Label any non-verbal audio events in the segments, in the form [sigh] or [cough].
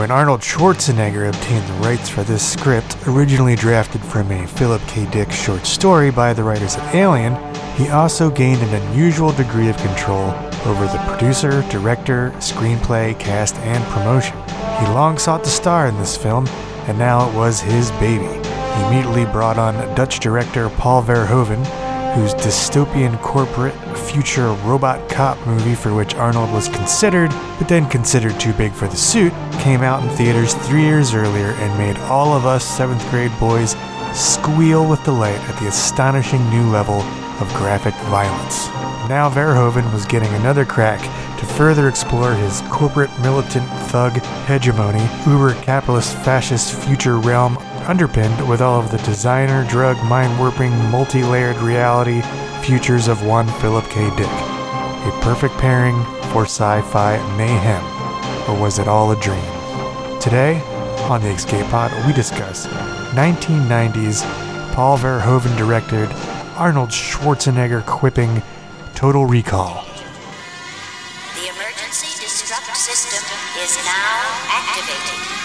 When Arnold Schwarzenegger obtained the rights for this script, originally drafted from a Philip K. Dick short story by the writers of Alien, he also gained an unusual degree of control over the producer, director, screenplay, cast, and promotion. He long sought to star in this film, and now it was his baby. He immediately brought on Dutch director Paul Verhoeven, whose dystopian corporate future robot cop movie, for which Arnold was considered, but then considered too big for the suit, came out in theaters three years earlier and made all of us seventh grade boys squeal with delight at the astonishing new level of graphic violence. Now Verhoeven was getting another crack to further explore his corporate militant thug hegemony, uber capitalist fascist future realm underpinned with all of the designer, drug, mind warping, multi layered reality futures of one Philip K. Dick. A perfect pairing for sci fi mayhem. Or was it all a dream? Today, on the Escape Pod, we discuss 1990s Paul Verhoeven directed, Arnold Schwarzenegger quipping Total Recall. The emergency destruct system is now activated.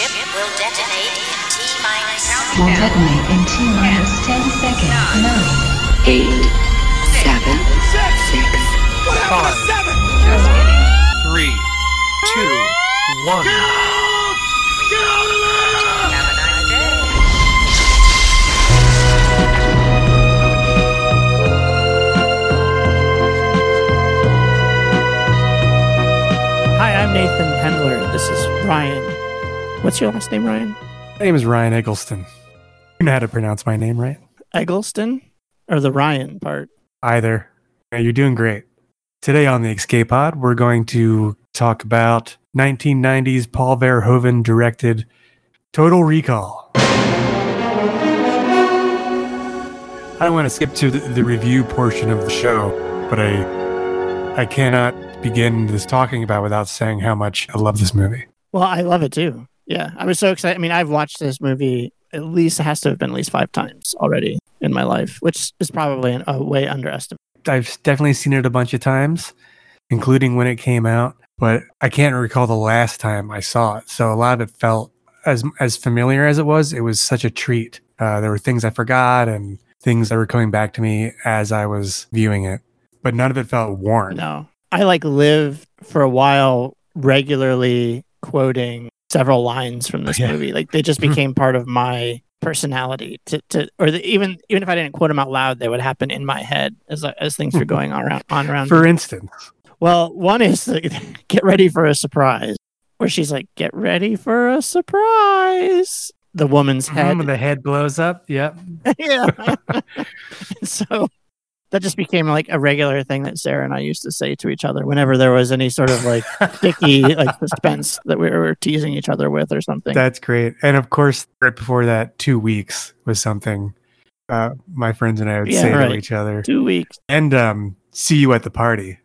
The ship will detonate in T minus Will detonate in T minus 10 seconds. 9, eight, seven, six, Five, three, two, one. Hi, I'm Nathan Hendler. This is Ryan. What's your last name, Ryan? My name is Ryan Eggleston. You know how to pronounce my name, right? Eggleston? Or the Ryan part? Either. You're doing great. Today on the Escape Pod, we're going to talk about 1990s Paul Verhoeven directed Total Recall. I don't want to skip to the, the review portion of the show, but I I cannot begin this talking about without saying how much I love this movie. Well, I love it too. Yeah, I was so excited. I mean, I've watched this movie at least, it has to have been at least five times already in my life, which is probably an, a way underestimated. I've definitely seen it a bunch of times, including when it came out, but I can't recall the last time I saw it. So a lot of it felt as as familiar as it was. It was such a treat. Uh, there were things I forgot and things that were coming back to me as I was viewing it, but none of it felt worn. No, I like lived for a while regularly quoting several lines from this Yeah. movie. Like they just mm-hmm. became part of my personality to, to or the, even even if I didn't quote them out loud, they would happen in my head as as things were mm-hmm. going on around on around. For instance, Well, one is the, [laughs] get ready for a surprise, where she's like, "Get ready for a surprise." The woman's mm-hmm, head, when the head blows up. Yep. [laughs] yeah. [laughs] so that just became like a regular thing that Sarah and I used to say to each other whenever there was any sort of like sticky [laughs] like suspense that we were teasing each other with or something. That's great. And of course, right before that, two weeks was something uh, my friends and I would Yeah, say right. to each other. Two weeks. And um, see you at the party.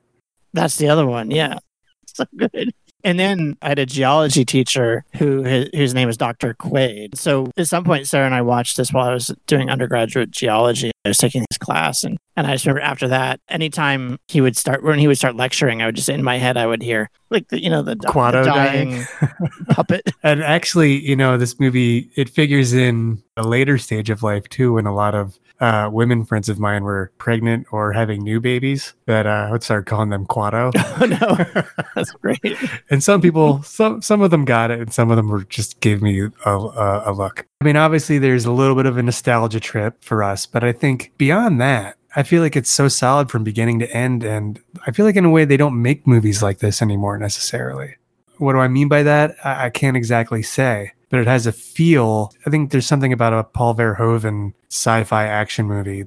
That's the other one. Yeah. [laughs] So good. And then I had a geology teacher who his, whose name is Dr. Quaid. So at some point, Sarah and I watched this while I was doing undergraduate geology. I was taking his class, and and I just remember after that, anytime he would start when he would start lecturing, I would just in my head I would hear like the you know the, the Kuato dying [laughs] puppet. And actually, you know, this movie it figures in a later stage of life too, when a lot of uh, women friends of mine were pregnant or having new babies. That uh, I would start calling them Kuato. [laughs] oh no, [laughs] that's great. and some people, some some of them got it, and some of them were just gave me a, a, a look. I mean, obviously, there's a little bit of a nostalgia trip for us, but I think beyond that. I feel like it's so solid from beginning to end, and I feel like in a way they don't make movies like this anymore necessarily. What do I mean by that? I, I can't exactly say, but it has a feel. I think there's something about a Paul Verhoeven sci-fi action movie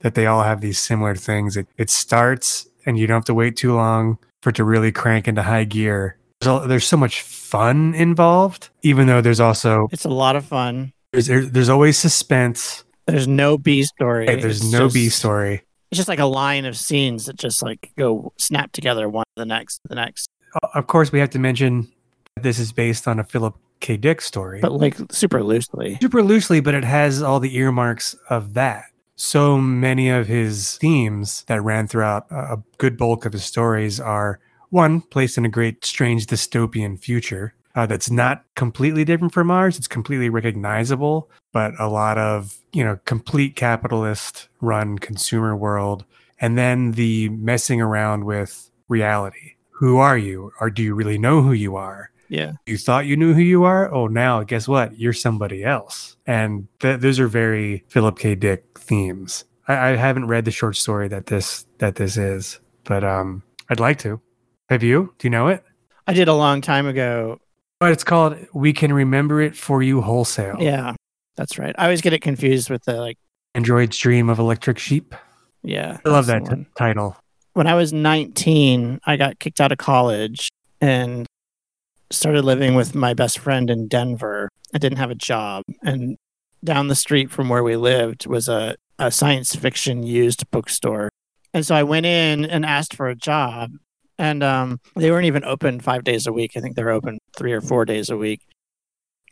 that they all have these similar things. It it starts and you don't have to wait too long for it to really crank into high gear. There's, so much fun involved, even though there's also It's a lot of fun. there's there's, there's always suspense. There's no B story. Hey, there's It's no B story. It's just like a line of scenes that just like go snap together one to the next, the next. Of course, we have to mention that this is based on a Philip K. Dick story. but like super loosely. super loosely, but it has all the earmarks of that. So many of his themes that ran throughout a good bulk of his stories are one, placed in a great, strange dystopian future. uh, that's not completely different from ours. It's completely recognizable, but a lot of, you know, complete capitalist run consumer world. And then the messing around with reality. Who are you? Or do you really know who you are? Yeah. You thought you knew who you are? Oh, now guess what? You're somebody else. And th- those are very Philip K. Dick themes. I-, I haven't read the short story that this that this is, but um, I'd like to. Have you? Do you know it? I did a long time ago. But it's called "We Can Remember It for You Wholesale." Yeah, that's right. I always get it confused with the like. Android's Dream of Electric Sheep. Yeah, I love that t- title. when I was 19, I got kicked out of college and started living with my best friend in Denver. I didn't have a job. And down the street from where we lived was a, a science fiction used bookstore. And so I went in and asked for a job. And um, they weren't even open five days a week. I think they're open three or four days a week.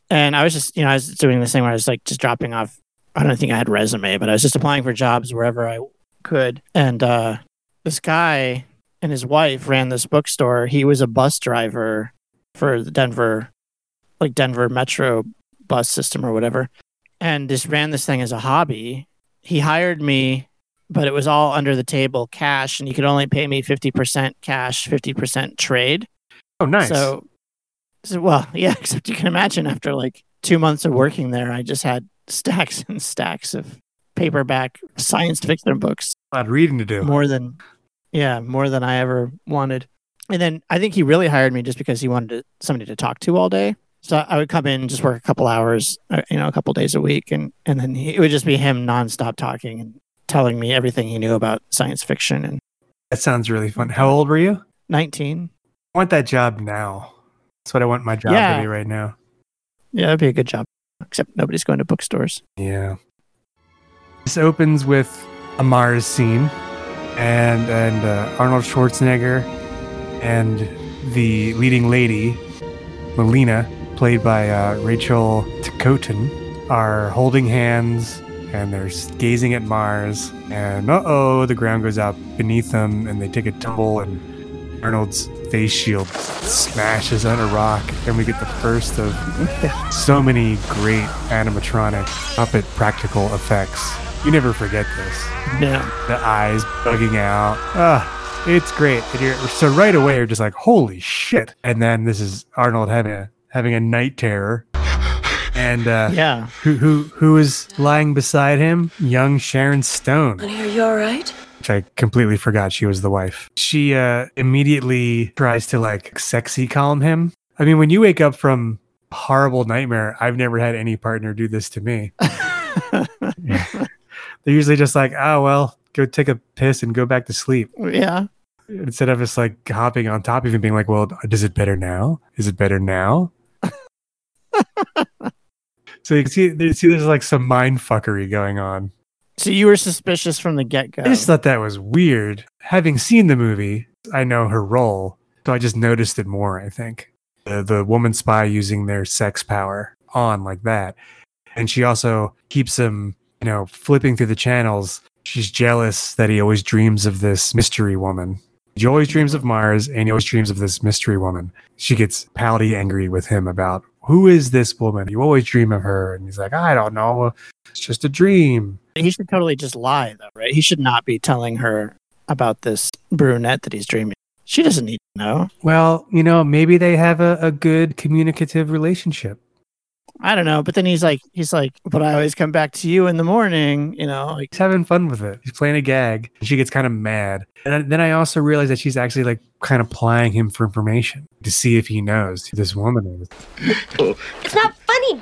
And I was just, you know, I was doing this thing where I was like just dropping off. I don't think I had resume, but I was just applying for jobs wherever I could. And uh, this guy and his wife ran this bookstore. He was a bus driver for the Denver, like Denver Metro bus system or whatever, and just ran this thing as a hobby. He hired me, but it was all under the table cash, and he could only pay me fifty percent cash, fifty percent trade. Oh, nice. So, so, well, [laughs] yeah, except you can imagine after like two months of working there, I just had stacks and stacks of paperback science fiction books a lot of reading to do. more than yeah more than i ever wanted and then i think he really hired me just because he wanted to, somebody to talk to all day so i would come in and just work a couple hours uh, you know a couple days a week and and then he, it would just be him nonstop talking and telling me everything he knew about science fiction and That sounds really fun. How old were you? 19 I want that job now. That's what I want my job Yeah. to be right now. yeah that'd be a good job except nobody's going to bookstores Yeah. This opens with a Mars scene, and and uh, Arnold Schwarzenegger and the leading lady, Melina, played by uh, Rachel Ticotin, are holding hands and they're gazing at Mars. And uh oh, the ground goes out beneath them, and they take a tumble, and Arnold's face shield smashes on a rock, and we get the first of so many great animatronic puppet practical effects. You never forget this. yeah The eyes bugging out. Ah, it's great. And you're, so right away you're just like, holy shit. And then this is Arnold having a having a night terror. And uh, yeah who who who is lying beside him? Young Sharon Stone Honey, are you all right? which I completely forgot she was the wife. She uh, immediately tries to like sexy calm him. I mean, when you wake up from horrible nightmare, I've never had any partner do this to me. [laughs] [laughs] They're usually just like, oh, well, go take a piss and go back to sleep. yeah Instead of just like hopping on top of him, being like, well, does it better now? Is it better now? [laughs] so you can see, see there's like some mind fuckery going on. so you were suspicious from the get-go I just thought that was weird. Having seen the movie, I know her role, so I just noticed it more. I think the the woman spy using their sex power on like that, and she also keeps him, you know, flipping through the channels. She's jealous that he always dreams of this mystery woman. He always dreams of Mars, and he always dreams of this mystery woman. She gets pouty angry with him about who is this woman. You always dream of her, and he's like, I don't know. It's just a dream. he should totally just lie though right he should not be telling her about this brunette that he's dreaming she doesn't need to know Well, you know, maybe they have a, a good communicative relationship. I don't know. But then he's like, he's like, but I always come back to you in the morning, you know, like, He's having fun with it. He's playing a gag. She gets kind of mad. And then- then I also realize that she's actually like kind of plying him for information to see if he knows who this woman is. [gasps] It's not funny.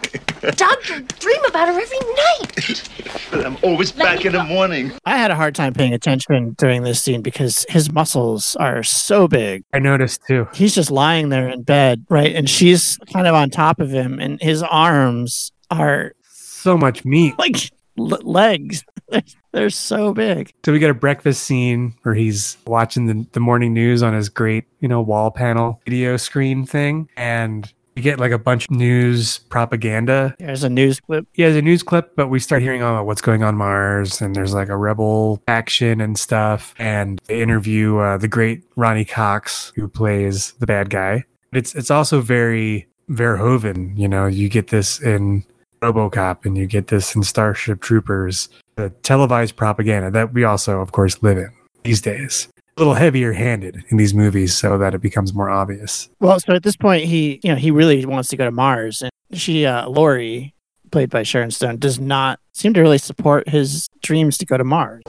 Dog, dream about her every night. But I'm always back in the morning. I had a hard time paying attention during this scene because his muscles are so big. I noticed too. He's just lying there in bed, right? And she's kind of on top of him, and his arms are So much meat. like l- legs. [laughs] They're, so big. So we get a breakfast scene where he's watching the, the morning news on his great, you know, wall panel video screen thing. And we get like a bunch of news propaganda There's a news clip. yeah, there's a news clip, but we start hearing all about what's going on Mars, and there's like a rebel action and stuff. And they interview uh, the great Ronny Cox, who plays the bad guy. It's it's also very Verhoeven. You know, you get this in RoboCop, and you get this in Starship Troopers. The televised propaganda that we also, of course, live in these days. A little heavier handed in these movies, so that it becomes more obvious. Well, so at this point, he you know he really wants to go to Mars, and she, uh, Lori, played by Sharon Stone, does not seem to really support his dreams to go to Mars.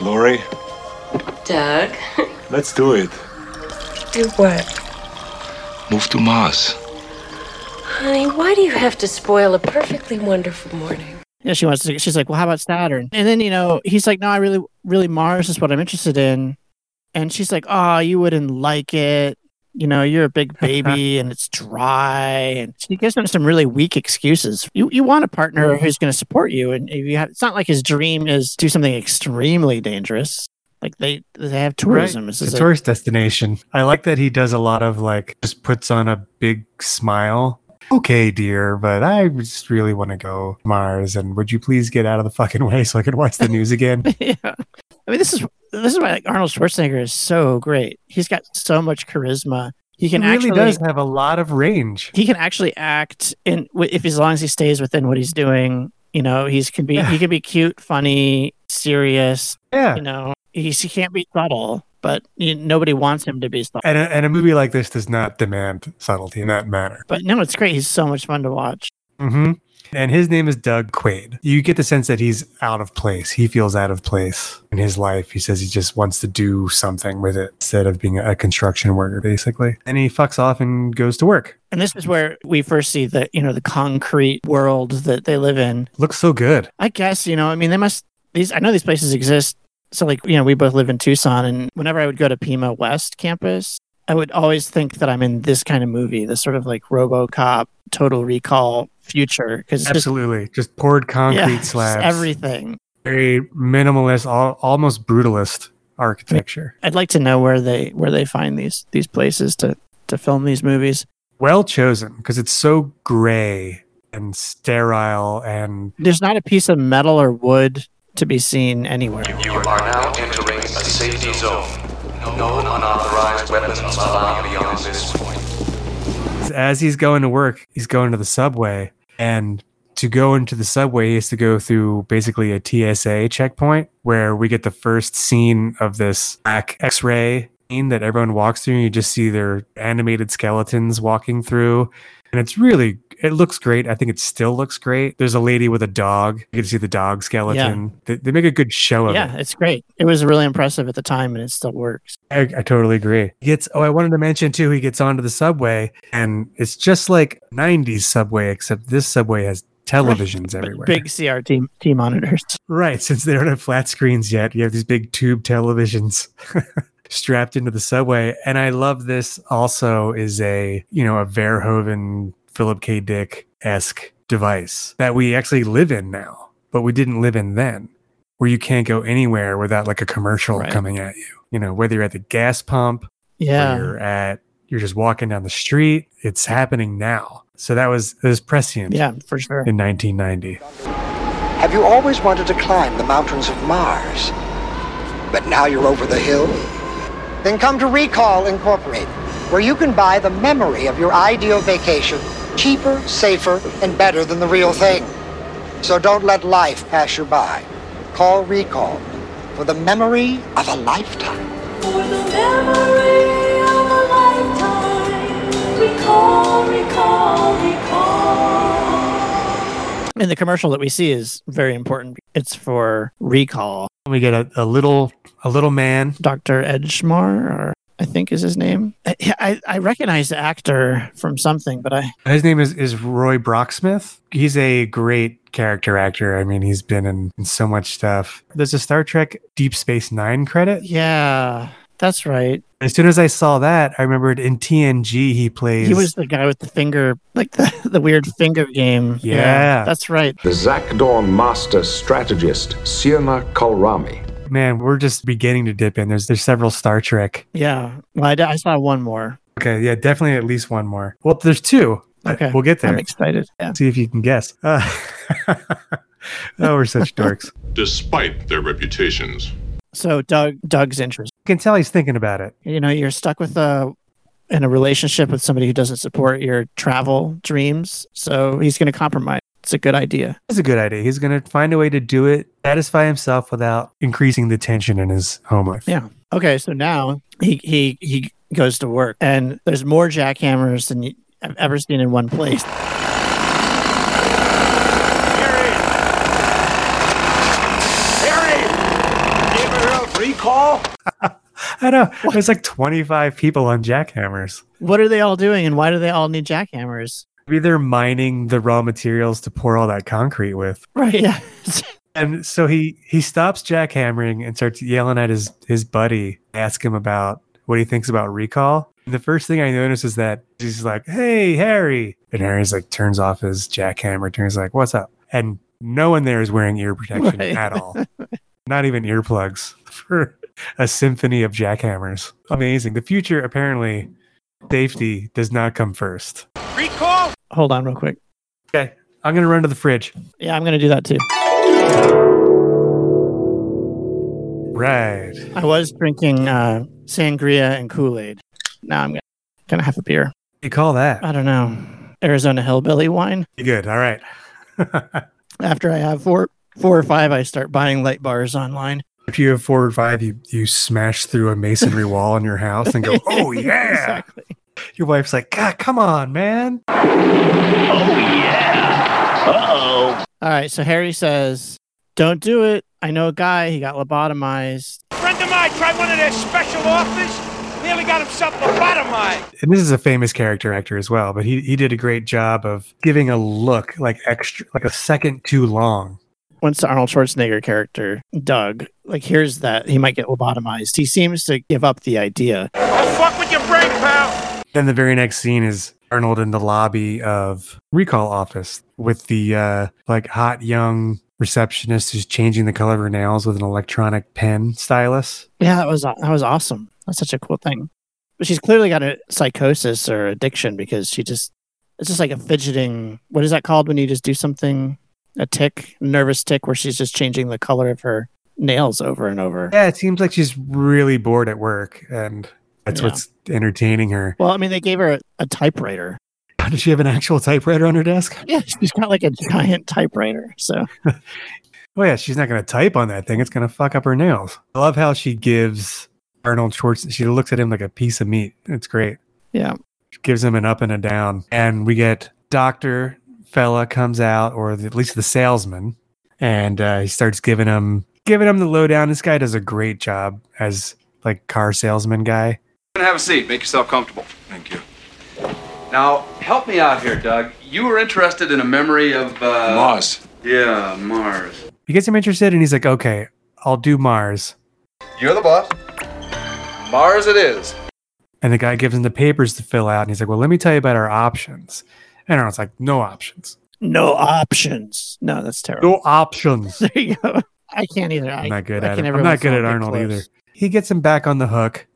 Lori, Doug. let's do it. Do what? Move to Mars. Honey, why do you have to spoil a perfectly wonderful morning? Yeah, she wants to. She's like, well, how about Saturn? And then you know he's like, no, I really, really Mars is what I'm interested in. And she's like, oh, you wouldn't like it. You know, you're a big [laughs] baby and it's dry. And she gives him some really weak excuses. You you want a partner mm-hmm. who's going to support you, and if you have, it's not like his dream is do something extremely dangerous. Like they they have tourism. This It's is a a- tourist destination. I like that he does a lot of like just puts on a big smile. Okay, dear, but I just really want to go Mars, and would you please get out of the fucking way so I can watch the news again? [laughs] yeah. I mean, this is this is why like Arnold Schwarzenegger is so great. He's got so much charisma. He He can really actually does have a lot of range. he can actually act in if as long as he stays within what he's doing. You know, he's can be he can be cute, funny, serious. Yeah. You know, he's, he can't be subtle, but you, nobody wants him to be subtle. And a, and a movie like this does not demand subtlety in that manner. But no, it's great. He's so much fun to watch. hmm And his name is Doug Quaid. You get the sense that he's out of place. He feels out of place in his life. He says he just wants to do something with it instead of being a construction worker, basically. And he fucks off and goes to work. And this is where we first see the you know the concrete world that they live in. Looks so good. I guess, you know, I mean, they must, these, I know these places exist. So, like, you know, we both live in Tucson, and whenever I would go to Pima West campus, I would always think that I'm in this kind of movie, this sort of like Robocop, Total Recall future. Because it's just, Absolutely. Just poured concrete yeah, slabs. everything. Very minimalist, al- almost brutalist architecture. I'd like to know where they where they find these these places to to film these movies. Well chosen because it's so gray and sterile and There's not a piece of metal or wood to be seen anywhere. You are now entering a safety zone. No unauthorized weapons allowed beyond this point. as he's going to work, he's going to the subway. And to go into the subway, he has to go through basically a TSA checkpoint where we get the first scene of this black X ray scene that everyone walks through. And you just see their animated skeletons walking through. And it's really, it looks great. I think it still looks great. There's a lady with a dog. You can see the dog skeleton. They, they make a good show of it. Yeah, it's great. It was really impressive at the time, and it still works. I, I totally agree. He gets. Oh, I wanted to mention too. He gets onto the subway, and it's just like '90s subway, except this subway has televisions [laughs] everywhere. Big CRT T monitors. Right, since they don't have flat screens yet, you have these big tube televisions [laughs] strapped into the subway. And I love this. Also, is a you know a Verhoeven Philip K. Dick esque device that we actually live in now, but we didn't live in then, where you can't go anywhere without like a commercial Right. coming at you. You know, whether you're at the gas pump, Yeah. or you're at you're just walking down the street. It's happening now. So that was it was prescient. Yeah, for sure. In 1990. Have you always wanted to climb the mountains of Mars? But now you're over the hill? Then come to Recall Incorporated, where you can buy the memory of your ideal vacation cheaper, safer, and better than the real thing. So don't let life pass you by. Call Recall for the memory of a lifetime. For the memory of a lifetime, recall, recall, recall. And the commercial that we see is very important. It's for recall. We get a, a little a little man, Dr. Edgemore, or I think is his name. Uh, I, I, I recognize the actor from something, but I His name is, is Roy Brocksmith. He's a great character actor. I mean, he's been in, in so much stuff. There's a Star Trek Deep Space Nine credit. yeah, that's right. As soon as I saw that, I remembered in TNG he plays. He was the guy with the finger, like the, [laughs] the weird finger game. Yeah. that's right. The Zakdorn master strategist, Sirna Kolrami. Man. We're just beginning to dip in. There's there's several Star Trek. Yeah. Well, I saw one more. Okay, yeah, definitely at least one more. Well, there's two. Okay. we'll get there. I'm excited. Yeah. See if you can guess. Uh, [laughs] oh, we're such dorks. despite their reputations. So Doug, Doug's interest. You can tell he's thinking about it. You know, you're stuck with a in a relationship with somebody who doesn't support your travel dreams. So he's going to compromise. It's a good idea. It's a good idea. He's going to find a way to do it, satisfy himself without increasing the tension in his home life. Yeah. Okay. So now he he he goes to work, and there's more jackhammers than you, I've ever seen in one place. Recall? [laughs] I know. There's like 25 people on jackhammers. What are they all doing, and why do they all need jackhammers? Maybe they're mining the raw materials to pour all that concrete with. Right. Yeah. [laughs] And so he he stops jackhammering and starts yelling at his his buddy, ask him about what he thinks about recall. And the first thing I notice is that he's like, "Hey, Harry," and Harry's like turns off his jackhammer, turns like, "What's up?" And no one there is wearing ear protection Right. at all, [laughs] not even earplugs for a symphony of jackhammers. Amazing. The future apparently safety does not come first. Recall? Hold on, real quick. Okay, I'm gonna run to the fridge. Yeah, I'm going to do that too. Right. I was drinking uh, sangria and Kool Aid. Now I'm gonna, gonna have a beer. You call that? I don't know. Arizona Hillbilly wine. You good? All right. [laughs] After I have four, four or five, I start buying light bars online. If you have four or five, you you smash through a masonry wall in your house and go, [laughs] "Oh yeah!" exactly. Your wife's like, "God, come on, man." Oh, yeah. Uh oh. All right. So Harry says, "Don't do it. I know a guy. He got lobotomized. Friend of mine tried one of their special offers. Nearly got himself lobotomized. And this is a famous character actor as well, but he he did a great job of giving a look like extra, like a second too long. Once the Arnold Schwarzenegger character, Doug, like hears that he might get lobotomized, he seems to give up the idea. Don't fuck with your brain, pal. Then the very next scene is Arnold in the lobby of recall office with the uh, like hot young receptionist who's changing the color of her nails with an electronic pen stylus. Yeah, that was that was awesome. That's such a cool thing. But she's clearly got a psychosis or addiction because she just it's just like a fidgeting. What is that called when you just do something? A tick, nervous tick, where she's just changing the color of her nails over and over. Yeah, it seems like she's really bored at work, and that's Yeah. what's entertaining her. Well, I mean, they gave her a, a typewriter. Does she have an actual typewriter on her desk? Yeah, she's got like a giant typewriter. So [laughs] Oh yeah, she's not going to type on that thing. It's going to fuck up her nails. I love how she gives Arnold Schwartz. She looks at him like a piece of meat. It's great. yeah, She gives him an up and a down, and we get Doctor fella comes out, or the, at least the salesman, and uh, he starts giving him giving him the lowdown. This guy does a great job as like car salesman guy. Have a seat. Make yourself comfortable. Thank you. Now, help me out here, Doug. You were interested in a memory of uh, Mars. Yeah, Mars. He gets him interested, and he's like, "Okay, I'll do Mars." You're the boss. Mars it is. And the guy gives him the papers to fill out, and he's like, "Well, let me tell you about our options." And Arnold's like, "No options. no options. No, that's terrible. No options." [laughs] There you go. I can't either. I, I'm not good I at can it. I'm not good at Arnold close. either. He gets him back on the hook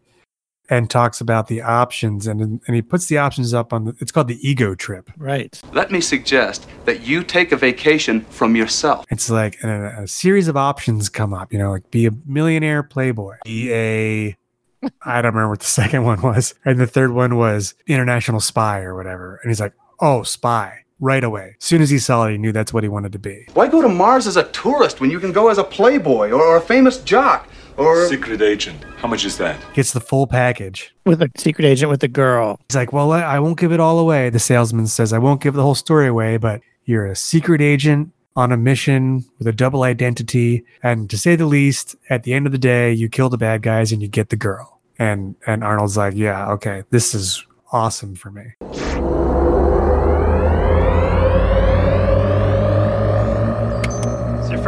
and talks about the options, and and he puts the options up on the. It's called the ego trip. Right. Let me suggest that you take a vacation from yourself. It's like a, a series of options come up. You know, like be a millionaire playboy, be a. I don't remember what the [laughs] second one was, and the third one was international spy or whatever. And he's like, "Oh, spy!" Right away. As soon as he saw it, he knew that's what he wanted to be. Why go to Mars as a tourist when you can go as a playboy or, or a famous jock or Secret agent. How much is that? Gets the full package. With a secret agent with the girl. He's like, Well, I I won't give it all away. The salesman says, I won't give the whole story away, but you're a secret agent on a mission with a double identity. And to say the least, at the end of the day, you kill the bad guys and you get the girl. And and Arnold's like, Yeah, okay, this is awesome for me.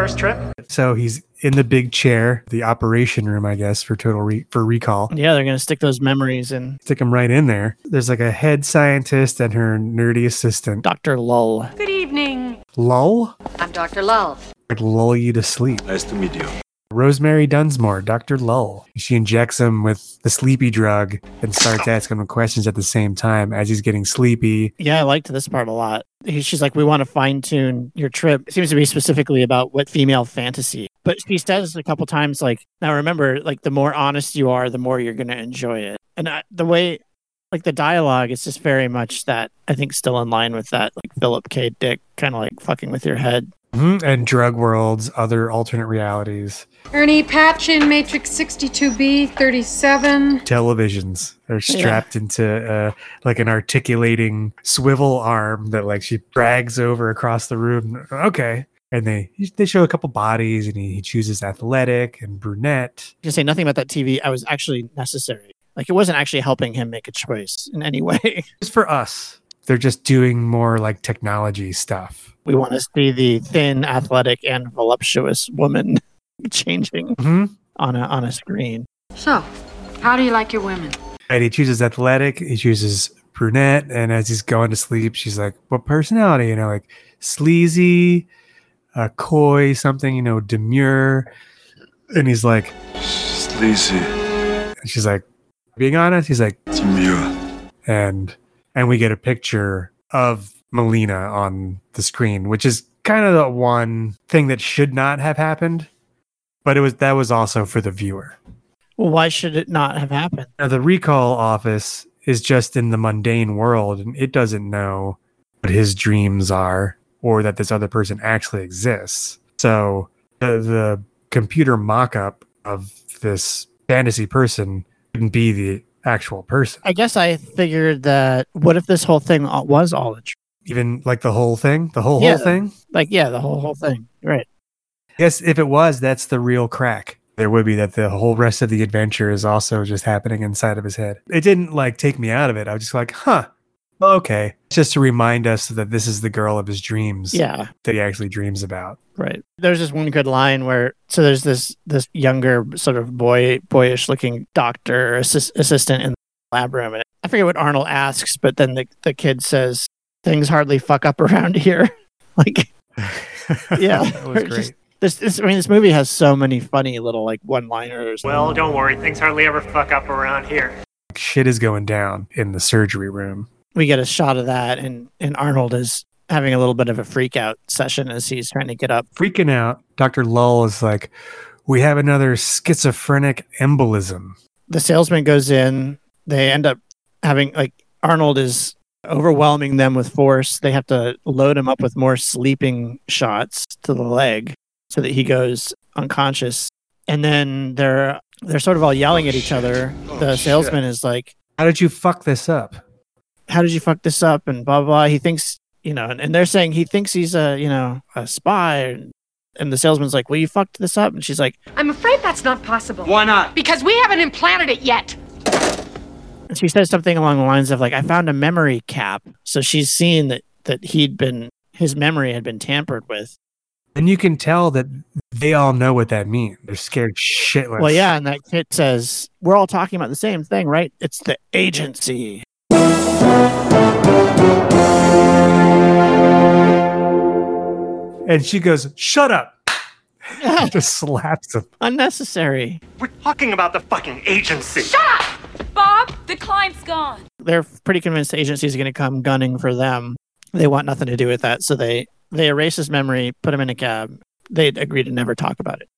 First trip? So he's in the big chair, the operation room, I guess, for total re- for recall. Yeah, they're gonna stick those memories in. Stick them right in there. There's like a head scientist and her nerdy assistant. Dr. Lull. Good evening. Lull? I'm Dr. Lull. Like lull you to sleep. Nice to meet you. Rosemary Dunsmore, Dr. Lull. She injects him with the sleepy drug and starts asking him questions at the same time as he's getting sleepy. Yeah, I liked this part a lot. He- She's like, "We want to fine tune your trip." It seems to be specifically about what female fantasy. But she says a couple times, like, "Now remember, like, the more honest you are, the more you're going to enjoy it." And I, the way Like the dialogue is just very much that I think still in line with that like Philip K. Dick kind of like fucking with your head. Mhm, And drug worlds, other alternate realities, Ernie Patch in Matrix 62B 37. televisions are strapped into uh, like an articulating swivel arm that like she drags over across the room. Okay. And they they show a couple bodies and he, he chooses athletic and brunette. You say nothing about that TV. I was actually necessary. Like it wasn't actually helping him make a choice in any [laughs] way. It's for us. They're just doing more like technology stuff. We want to see the thin, athletic, and voluptuous woman [laughs] changing hmm on a on a screen. So, how do you like your women? And he chooses athletic, he chooses brunette, and as he's going to sleep, she's like, What personality? You know, like sleazy, uh, coy, something, you know, demure. And he's like, Sleazy. and she's like, being honest, he's like, Demure. and and we get a picture of Melina on the screen, which is kind of the one thing that should not have happened. But it was that was also for the viewer. Well, why should it not have happened? Now, the recall office is just in the mundane world, and it doesn't know what his dreams are or that this other person actually exists. So the, the computer mock-up of this fantasy person couldn't be the actual person. I guess I figured that what if this whole thing was all a dream? Even like the whole thing, the whole Yeah. whole thing. Like, yeah, the whole whole thing. Right. Yes, if it was, that's the real crack. There would be that the whole rest of the adventure is also just happening inside of his head. It didn't like take me out of it. I was just like, huh, well, okay. Just to remind us that this is the girl of his dreams. Yeah. That he actually dreams about. Right. There's this one good line where so there's this this younger sort of boy boyish looking doctor assist, assistant in the lab room and I forget what Arnold asks, but then the the kid says things hardly fuck up [laughs] around here. like [laughs] yeah. that was Or just- This, this I mean this movie has so many funny little like one-liners. Well, don't worry, things hardly ever fuck up around here. Shit is going down in the surgery room. we get a shot of that and and Arnold is having a little bit of a freak out session as he's trying to get up. Freaking out. Dr. Lull is like, we have another schizophrenic embolism. the salesman goes in they end up having like arnold is overwhelming them with force they have to load him up with more sleeping shots to the leg so that he goes unconscious and then they're they're sort of all yelling at each other oh, the salesman is like How did you fuck this up? how did you fuck this up and blah blah, blah. he thinks you know and, and they're saying he thinks he's a you know a spy and the salesman's like well you fucked this up and she's like I'm afraid that's not possible. Why not? Because we haven't implanted it yet. And she says something along the lines of like, "I found a memory cap." So she's seen that that he'd been his memory had been tampered with. And you can tell that they all know what that means. They're scared shitless. Well, yeah, and that kid says, "We're all talking about the same thing, right? It's the agency." And she goes, "Shut up!" [laughs] Just slaps him. Unnecessary. We're talking about the fucking agency. Shut up, Bob, the client's gone. They're pretty convinced the agency is going to come gunning for them. They want nothing to do with that, so they they erase his memory, put him in a cab. They agree to never talk about it.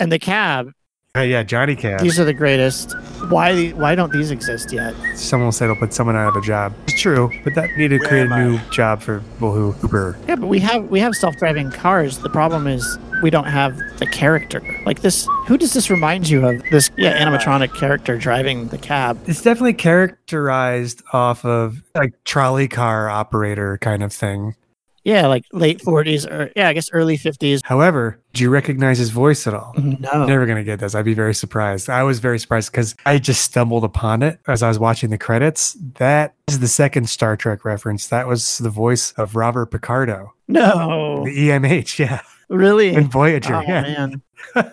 And the cab, Uh, yeah, Johnny Cab. these are the greatest. Why why don't these exist yet? Someone said it'll put someone out of a job. It's true, but that needed to Where create a new job for people who Uber. Yeah, but we have we have self-driving cars. The problem is we don't have the character. Like this, who does this remind you of? This yeah, animatronic character driving the cab. It's definitely characterized off of like trolley car operator kind of thing. Yeah, like late 40s or yeah, I guess early 50s. However, do you recognize his voice at all? Mm-hmm. No. Never gonna get this. I'd be very surprised. I was very surprised because I just stumbled upon it as I was watching the credits. That is the second Star Trek reference. That was the voice of Robert Picardo. No. The EMH, yeah. Really? In Voyager, Oh, yeah. man. [laughs]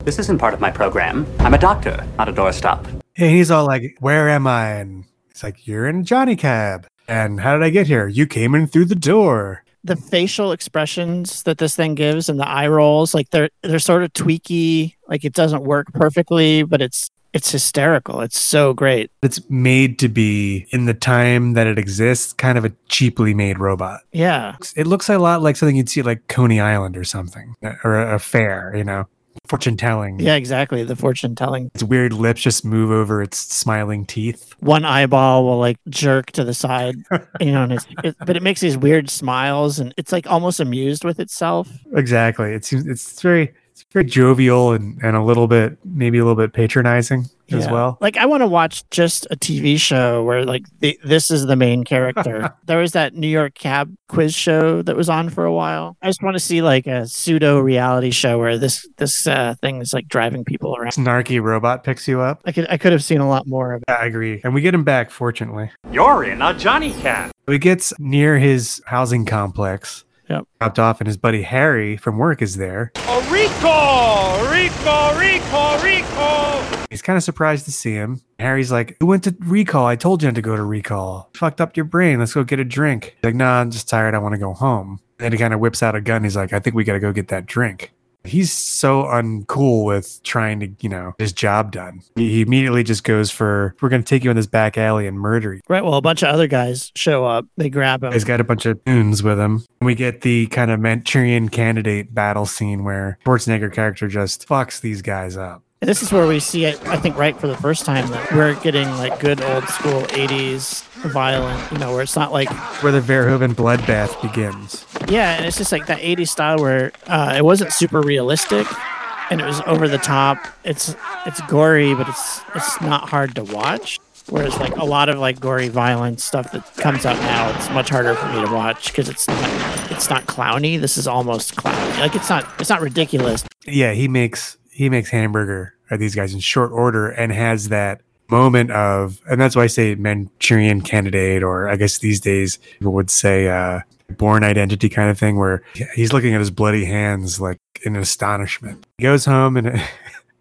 This isn't part of my program. I'm a doctor, not a doorstop. And he's all like, Where am I? And it's like, You're in a Johnny Cab. And how did I get here? You came in through the door. The facial expressions that this thing gives and the eye rolls, like they're they're sort of tweaky. Like it doesn't work perfectly, but it's it's hysterical. It's so great. It's made to be in the time that it exists, kind of a cheaply made robot. Yeah. It looks a lot like something you'd see like Coney Island or something, or a, a fair, you know. Fortune telling. Yeah, exactly. The fortune telling. Its weird lips just move over its smiling teeth. One eyeball will like jerk to the side, you know, and it's, it, but it makes these weird smiles and it's like almost amused with itself. [laughs] Exactly. It seems it's very very jovial and, and a little bit maybe a little bit patronizing as Yeah. well. Like I want to watch just a TV show where like the, this is the main character. [laughs] there was that New York cab quiz show that was on for a while. I just want to see like a pseudo reality show where this this uh, thing is like driving people around. Snarky robot picks you up. I could I could have seen a lot more of it. I agree. And we get him back, fortunately. You're in a Johnny Cab. He gets near his housing complex. Yep. Dropped off, and his buddy Harry from work is there. A recall! Recall! Recall! Recall! He's kind of surprised to see him. Harry's like, "Who went to recall? I told you not to go to recall. Fucked up your brain. Let's go get a drink." He's like, "Nah, I'm just tired. I want to go home." then he kind of whips out a gun. He's like, "I think we got to go get that drink." He's so uncool with trying to, you know, his job done. He immediately just goes for, "We're going to take you in this back alley and murder you." Right. Well, a bunch of other guys show up. They grab him. He's got a bunch of goons with him. We get the kind of Manchurian candidate battle scene where Schwarzenegger character just fucks these guys up. And this is where we see it, I think, right for the first time that we're getting like good old school 80s violent, you know, where it's not like, Where the Verhoeven bloodbath begins. yeah, and it's just like that 80s style where uh, it wasn't super realistic and it was over the top. It's it's gory, but it's it's not hard to watch. Whereas like a lot of like gory violent stuff that comes out now, it's much harder for me to watch because it's not it's not clowny. This is almost clowny. Like it's not it's not ridiculous. Yeah, he makes he makes hamburger at these guys in short order and has that moment of and that's why I say Manchurian candidate or I guess these days people would say uh Bourne Identity kind of thing where he's looking at his bloody hands like in astonishment. He goes home and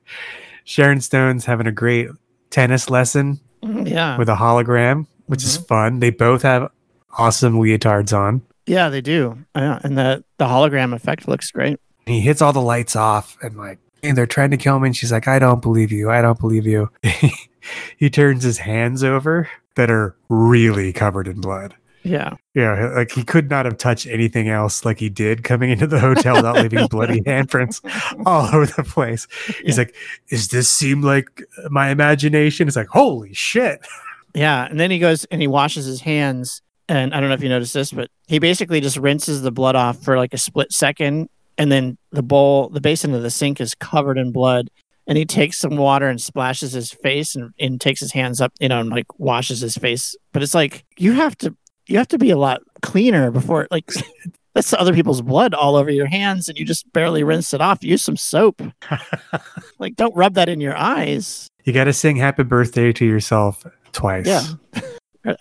[laughs] Sharon Stone's having a great tennis lesson Yeah. with a hologram, which is fun. They both have awesome leotards on. Yeah, they do. Yeah, and the the hologram effect looks great. He hits all the lights off and like and they're trying to kill me and she's like i don't believe you i don't believe you [laughs] he turns his hands over that are really covered in blood. Yeah. yeah like he could not have touched anything else like he did coming into the hotel without [laughs] leaving bloody handprints all over the place. He's like does this seem like my imagination? It's like holy shit. Yeah, and then he goes and he washes his hands and I don't know if you noticed this, but he basically just rinses the blood off for like a split second and then the bowl, the basin of the sink is covered in blood and he takes some water and splashes his face and, and takes his hands up, you know, and like washes his face. But it's like you have to you have to be a lot cleaner before like [laughs] that's other people's blood all over your hands and you just barely rinse it off. Use some soap. [laughs] like don't rub that in your eyes. you got to sing happy birthday to yourself twice Yeah. [laughs]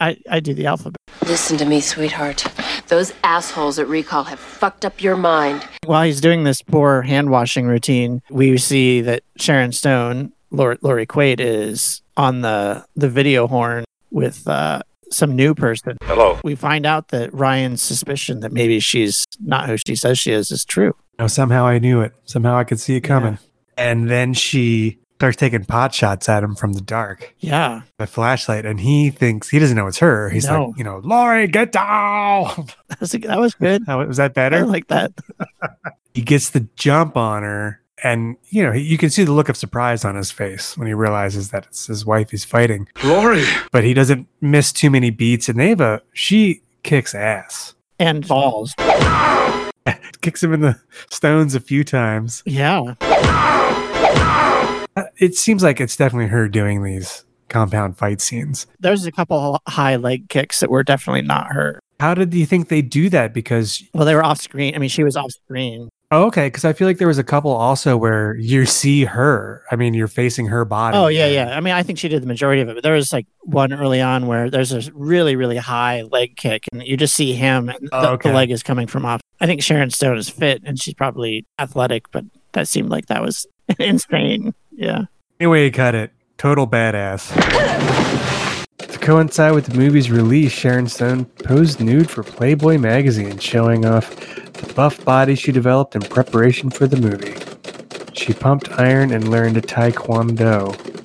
I, I do the alphabet. Listen to me, sweetheart. Those assholes at Recall have fucked up your mind. While he's doing this poor hand washing routine, we see that Sharon Stone, Lori, Lori Quaid, is on the, the video horn with uh, some new person. Hello. We find out that Ryan's suspicion that maybe she's not who she says she is is true. No, somehow I knew it. Somehow I could see it coming. And then she starts taking pot shots at him from the dark. Yeah. The flashlight, and he thinks he doesn't know it's her. He's No. like, you know, Lori, get down. [laughs] That was, that was good. How, was that I better? like that. [laughs] he gets the jump on her, and you know, he, you can see the look of surprise on his face when he realizes that it's his wife he's fighting. Lori. But he doesn't miss too many beats, and they have a she kicks ass. And falls. [laughs] Kicks him in the stones a few times. Yeah. Uh, It seems like it's definitely her doing these compound fight scenes. There's a couple high leg kicks that were definitely not her. How did you think they do that? Because Well, they were off screen. I mean, she was off screen. oh, okay, because I feel like there was a couple also where you see her. I mean, you're facing her body. Oh yeah, yeah. I mean, I think she did the majority of it, but there was like one early on where there's a really, really high leg kick, and you just see him, and Oh, the, okay. the leg is coming from off. I think Sharon Stone is fit, and she's probably athletic, but that seemed like that was [laughs] insane. Yeah. Anyway, cut it. Total badass. To coincide with the movie's release, Sharon Stone posed nude for Playboy magazine, showing off the buff body she developed in preparation for the movie. She pumped iron and learned Taekwondo.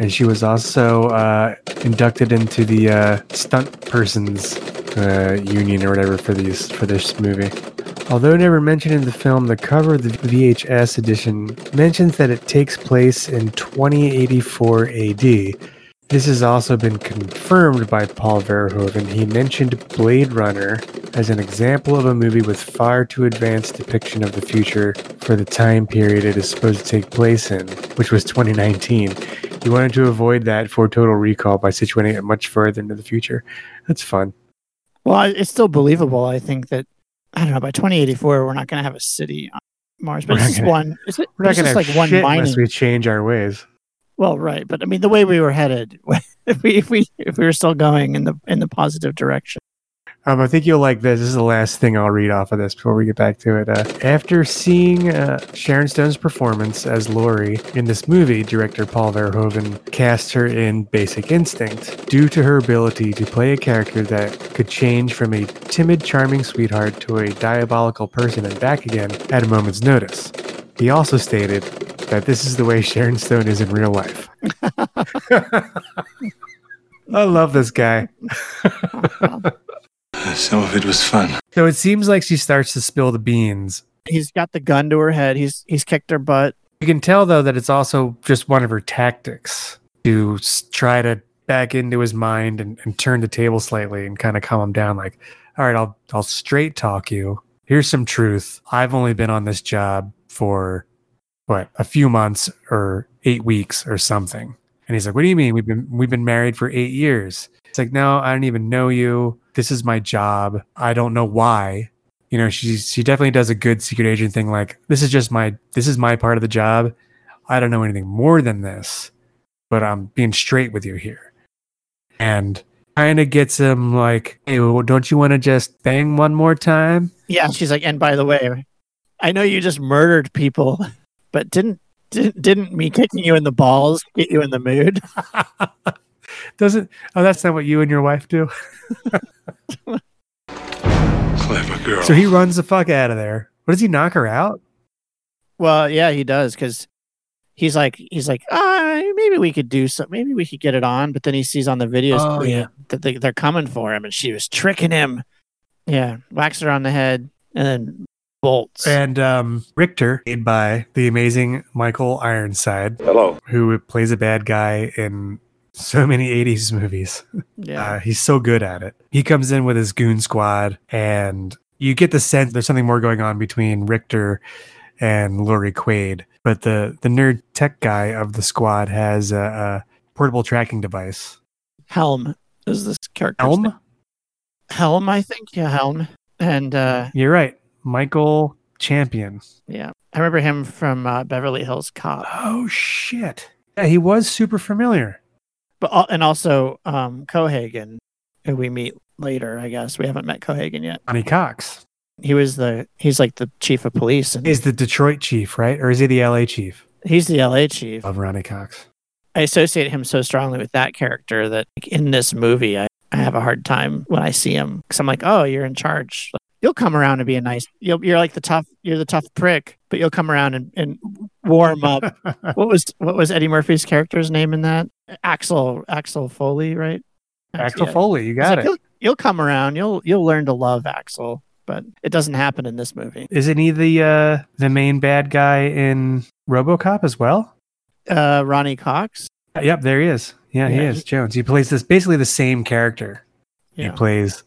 And she was also uh, inducted into the uh, stunt persons uh, union or whatever for these for this movie. Although never mentioned in the film, the cover of the VHS edition mentions that it takes place in 2084 AD. This has also been confirmed by Paul Verhoeven. He mentioned Blade Runner as an example of a movie with far too advanced depiction of the future for the time period it is supposed to take place in, which was 2019. He wanted to avoid that for Total Recall by situating it much further into the future. That's fun. Well, it's still believable. I think that I don't know. By 2084, we're not going to have a city on Mars, but it's just gonna- one. It's, We're it's not going to like have one mining. unless we change our ways. Well, right, but I mean, the way we were headed, if [laughs] we if we if we were still going in the in the positive direction. Um, I think you'll like this. This is the last thing I'll read off of this before we get back to it. Uh, after seeing uh, Sharon Stone's performance as Lori in this movie, director Paul Verhoeven cast her in Basic Instinct due to her ability to play a character that could change from a timid, charming sweetheart to a diabolical person and back again at a moment's notice. He also stated that this is the way Sharon Stone is in real life. [laughs] I love this guy. [laughs] Some of it was fun. So it seems like she starts to spill the beans. He's got the gun to her head. He's he's kicked her butt. You can tell though that it's also just one of her tactics to try to back into his mind and, and turn the table slightly and kind of calm him down. Like, all right, I'll I'll straight talk you. Here's some truth. I've only been on this job for what a few months or eight weeks or something. And he's like, "What do you mean? We've been we've been married for eight years." It's like, "No, I don't even know you. This is my job. I don't know why." You know, she she definitely does a good secret agent thing. Like, this is just my this is my part of the job. I don't know anything more than this, but I'm being straight with you here. And kind of gets him like, "Hey, well, don't you want to just bang one more time?" Yeah, she's like, and by the way, I know you just murdered people, but didn't didn't didn't me kicking you in the balls get you in the mood? [laughs] Doesn't oh, that's not what you and your wife do. [laughs] Clever girl. So he runs the fuck out of there. What does he knock her out? Well, yeah, he does because he's like he's like, ah, maybe we could do some, maybe we could get it on. But then he sees on the videos Oh, yeah. that they, they're coming for him, and she was tricking him. Yeah, whacks her on the head and then bolts. And um, Richter, played by the amazing Michael Ironside, Hello. who plays a bad guy in so many 80s movies. Yeah. Uh, he's so good at it. He comes in with his goon squad, and you get the sense there's something more going on between Richter and Lori Quaid. But the, the nerd tech guy of the squad has a, a portable tracking device. Helm is this character? Helm? Helm, I think. Yeah, Helm. And uh, You're right. Michael Champion. yeah, I remember him from uh, Beverly Hills Cop. Oh, shit. Yeah, he was super familiar. But al- and also um, Cohaagen, who we meet later. I guess we haven't met Cohaagen yet. Ronny Cox. He was the he's like the chief of police, and Is the Detroit chief, right? Or is he the LA chief? he's the LA chief. Of Ronny Cox. I associate him so strongly with that character that like, in this movie, I, I have a hard time when I see him because I'm like, oh, you're in charge. You'll come around and be a nice. You'll, you're like the tough. You're the tough prick, but you'll come around and, and warm up. [laughs] what was what was Eddie Murphy's character's name in that? Axel Axel Foley, right? Axel Yeah. Foley, you It's got like, it. You'll, you'll come around. You'll you'll learn to love Axel, but it doesn't happen in this movie. Isn't he the uh, the main bad guy in RoboCop as well? Uh, Ronny Cox. Yep, there he is. Yeah, he is Jones. He plays this basically the same character. He plays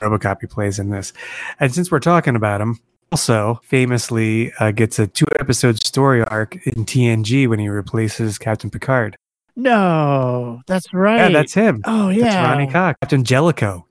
RoboCop. He plays in this, and since we're talking about him, also famously uh, gets a two episode story arc in TNG when he replaces Captain Picard. No, that's right. Yeah, that's him. Oh yeah, That's Ronny Cox, Captain Jellico.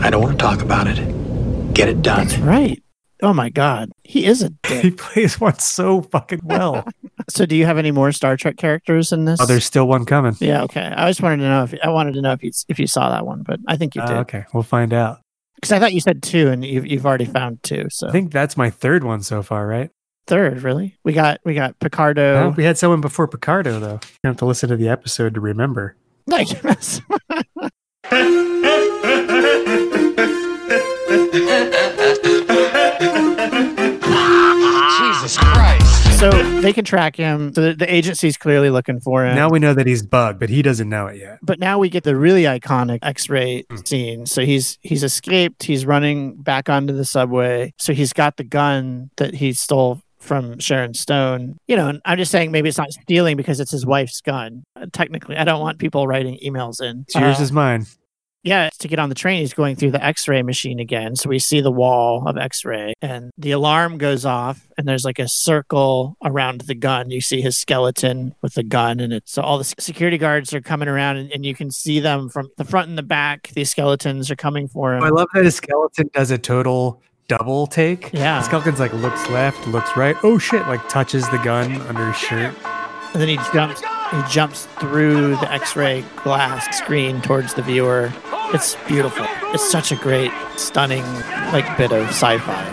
I don't want to talk about it. Get it done. That's right. Oh my god, he is a [laughs] He plays one so fucking well. [laughs] so, do you have any more Star Trek characters in this? oh, there's still one coming. Yeah. Okay. I just wanted to know if I wanted to know if you if you saw that one, but I think you Uh, did okay, we'll find out. because I thought you said two, and you've you've already found two. So I think that's my third one so far, right? third, really? We got we got Picardo. No, we had someone before Picardo, though. You have to listen to the episode to remember. [laughs] I guess. [laughs] They can track him. So the, the agency's clearly looking for him. Now we know that he's bugged, but he doesn't know it yet. but now we get the really iconic X-ray scene. So he's he's escaped. He's running back onto the subway. So he's got the gun that he stole from Sharon Stone. You know, and I'm just saying maybe it's not stealing because it's his wife's gun. Uh, technically, I don't want people writing emails in. Yours Uh, is mine. Yeah, to get on the train, he's going through the X-ray machine again. So we see the wall of X-ray, and the alarm goes off, and there's like a circle around the gun. You see his skeleton with the gun, and it's so all the security guards are coming around, and, and you can see them from the front and the back. These skeletons are coming for him. I love that his skeleton does a total double take. Yeah. The skeleton's like looks left, looks right. Oh shit! Like touches the gun under his shirt. and then he jumps. He jumps through the X-ray glass screen towards the viewer. It's beautiful. It's such a great, stunning, like bit of sci-fi.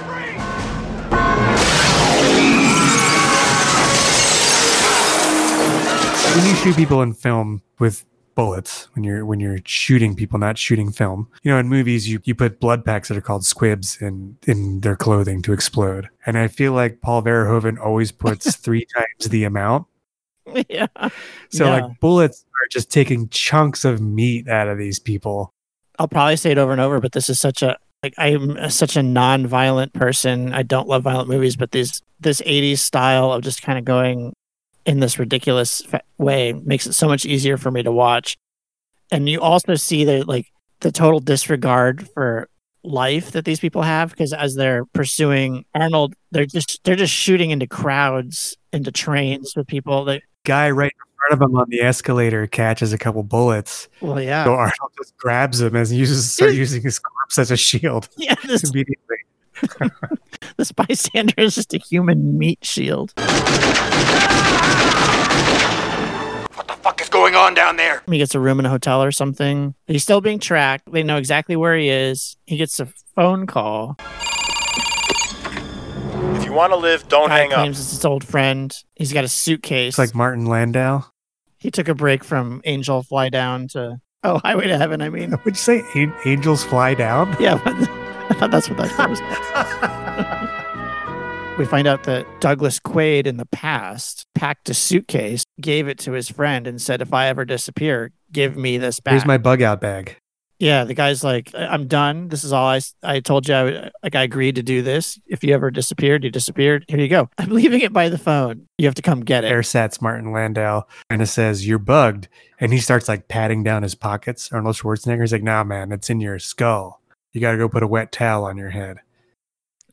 When you shoot people in film with bullets, when you're when you're shooting people, not shooting film, you know, in movies you, you put blood packs that are called squibs in in their clothing to explode. And I feel like Paul Verhoeven always puts [laughs] three times the amount. [laughs] yeah. So Yeah. like bullets are just taking chunks of meat out of these people. I'll probably say it over and over, but this is such a like I'm a- such a non-violent person. I don't love violent movies, but this this 80s style of just kind of going in this ridiculous fa- way makes it so much easier for me to watch. And you also see the like the total disregard for life that these people have because as they're pursuing Arnold, they're just they're just shooting into crowds, into trains with people that Guy right in front of him on the escalator catches a couple bullets. well yeah. So Arnold just grabs him and uses start [laughs] using his corpse as a shield [laughs] Yeah, this, [laughs] immediately. this bystander is just a human meat shield. What the fuck is going on down there? He gets a room in a hotel or something. He's still being tracked. They know exactly where he is. He gets a phone call. If you want to live, don't Guy hang up. claims it's his old friend. He's got a suitcase. It's like Martin Landau. he took a break from Angel Fly Down to oh Highway to Heaven. I mean, [laughs] Would you say an- angels fly down? yeah, [laughs] but I thought that's what that [laughs] was. we find out that Douglas Quaid in the past packed a suitcase, gave it to his friend, and said, "If I ever disappear, give me this back." Here's my bug out bag. Yeah, the guy's like, "I- I'm done. This is all i i told you. I would, like, I agreed to do this. If you ever disappeared, you disappeared. Here you go. [laughs] I'm leaving it by the phone. You have to come get it. Airsats Martin Landau and it says, You're bugged. And he starts like patting down his pockets. Arnold Schwarzenegger's like, Nah, man, it's in your skull. You got to go put a wet towel on your head.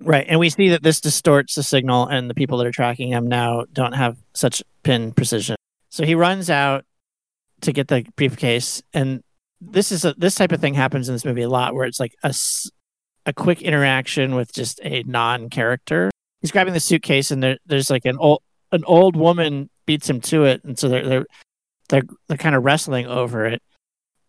Right. And we see that this distorts the signal, and the people that are tracking him now don't have such pin precision. So he runs out to get the briefcase. And this is a, this type of thing happens in this movie a lot where it's like a, a quick interaction with just a non character. He's grabbing the suitcase, and there, there's like an old an old woman beats him to it, and so they're they're they're, they're kind of wrestling over it.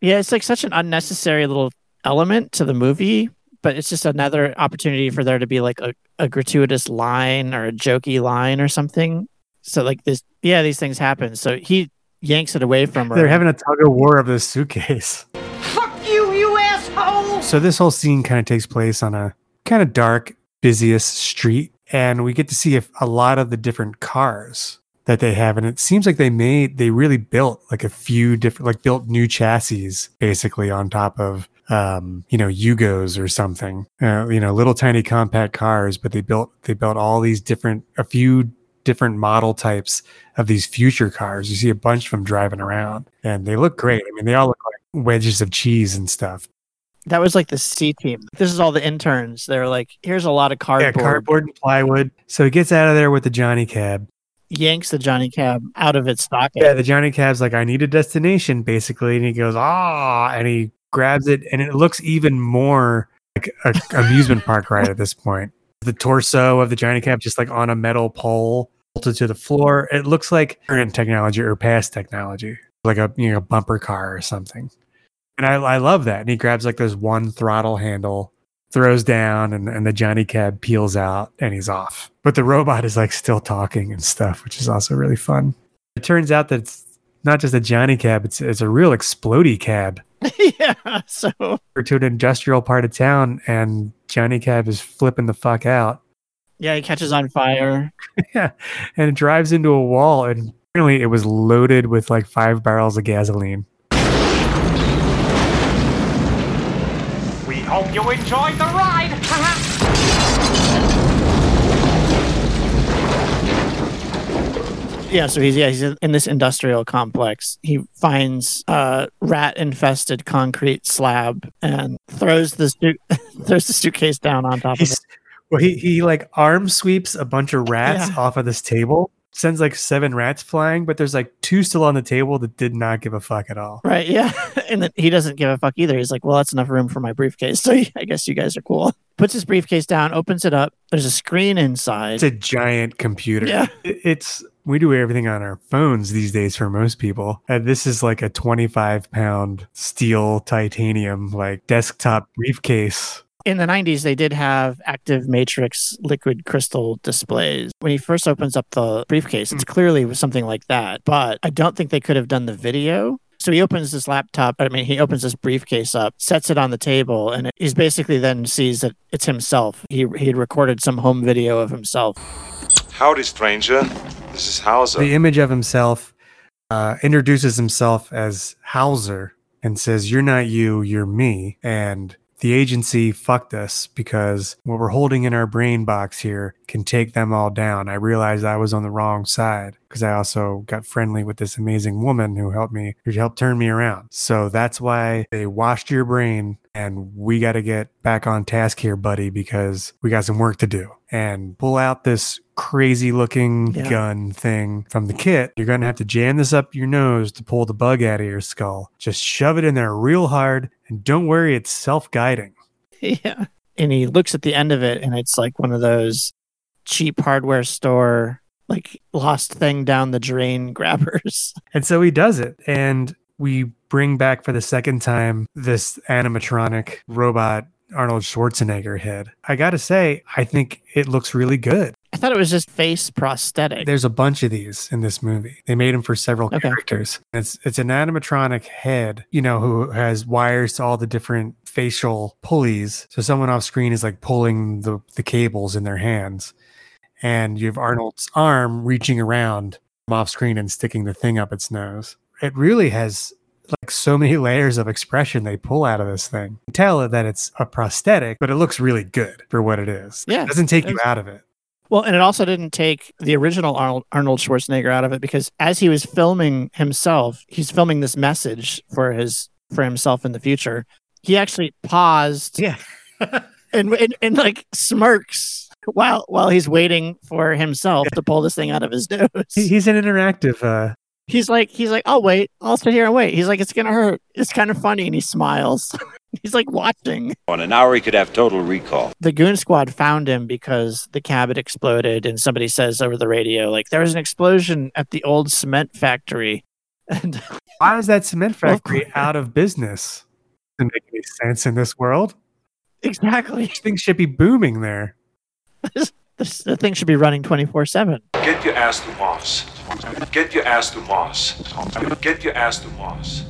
Yeah, it's like such an unnecessary little element to the movie, but it's just another opportunity for there to be like a, a gratuitous line or a jokey line or something. So like this, yeah, these things happen. So he yanks it away from her. They're having a tug of war of this suitcase. Fuck you, you asshole! So this whole scene kind of takes place on a kind of dark, busiest street. And we get to see a, a lot of the different cars that they have. And it seems like they made, they really built like a few different, like built new chassis basically on top of, um, you know, Yugos or something, uh, you know, little tiny compact cars, but they built, they built all these different, a few different model types of these future cars. You see a bunch of them driving around and they look great. I mean, they all look like wedges of cheese and stuff. that was like the C team. This is all the interns. They're like, here's a lot of cardboard. Yeah, cardboard and plywood. So he gets out of there with the Johnny Cab. Yanks the Johnny Cab out of its socket. Yeah, the Johnny Cab's like, I need a destination, basically. And he goes, ah, and he grabs it, and it looks even more like an amusement park ride at this point. The torso of the Johnny Cab just like on a metal pole bolted to the floor. It looks like current technology or past technology, like a you know bumper car or something. And I, I love that. And he grabs like this one throttle handle, throws down, and, and the Johnny Cab peels out and he's off. But the robot is like still talking and stuff, which is also really fun. It turns out that it's not just a Johnny Cab, it's, it's a real explody cab. [laughs] yeah. So We're to an industrial part of town and Johnny Cab is flipping the fuck out. Yeah, he catches on fire. [laughs] yeah, and it drives into a wall, and apparently it was loaded with like five barrels of gasoline. We hope you enjoyed the ride. [laughs] Yeah, so he's yeah he's in this industrial complex. He finds a rat infested concrete slab and throws the suit [laughs] throws the suitcase down on top of it. Well, he he like arm sweeps a bunch of rats Yeah. off of this table, sends like seven rats flying, but there's like two still on the table that did not give a fuck at all. Right, yeah. [laughs] And then he doesn't give a fuck either. He's like, well, that's enough room for my briefcase. [laughs] So I guess you guys are cool. Puts his briefcase down, opens it up. There's a screen inside. It's a giant computer. Yeah. It's we do everything on our phones these days for most people. And this is like a 25 pound steel titanium like desktop briefcase. In the 90s, they did have active matrix liquid crystal displays. When he first opens up the briefcase, it's mm. clearly something like that. But I don't think they could have done the video. So he opens this laptop, I mean, he opens this briefcase up, sets it on the table, and he's basically then sees that it's himself. He, he had recorded some home video of himself. Howdy, stranger. This is Hauser. The image of himself uh, introduces himself as Hauser and says, You're not you, you're me. And the agency fucked us because what we're holding in our brain box here can take them all down. I realized I was on the wrong side because I also got friendly with this amazing woman who helped me, who helped turn me around. So that's why they washed your brain and we got to get back on task here, buddy, because we got some work to do. And pull out this crazy looking Yeah. gun thing from the kit. You're going to have to jam this up your nose to pull the bug out of your skull. Just shove it in there real hard and don't worry, it's self guiding. [laughs] yeah. And he looks at the end of it, and it's like one of those cheap hardware store, like lost thing down the drain [laughs] grabbers. And so he does it. And we bring back for the second time this animatronic robot Arnold Schwarzenegger head. I got to say, I think it looks really good. I thought it was just face prosthetic. There's a bunch of these in this movie. They made them for several Okay. characters. It's it's an animatronic head, you know, who has wires to all the different facial pulleys. So someone off screen is like pulling the the cables in their hands, and you have Arnold's arm reaching around from off screen and sticking the thing up its nose. It really has like so many [laughs] layers of expression they pull out of this thing. You tell that it's a prosthetic, but it looks really good for what it is. Yeah, it doesn't take you out of it. Well, and it also didn't take the original Arnold, Schwarzenegger out of it because as he was filming himself, he's filming this message for his for himself in the future. He actually paused, yeah, [laughs] and, and and like smirks while while he's waiting for himself to pull this thing out of his nose. He's an interactive uh He's like he's like I'll wait, I'll sit here and wait. He's like it's gonna hurt. It's kind of funny, and he smiles. [laughs] he's like watching. On an hour, he could have total recall. the goon squad found him because the cab had exploded and somebody says over the radio like there was an explosion at the old cement factory [laughs] and Why is that cement factory [laughs] out of business? Doesn't make any sense in this world. exactly Things should be booming there. This, the thing should be running 24-7 Get your ass to Mars. Get your ass to Mars. Get your ass to Mars.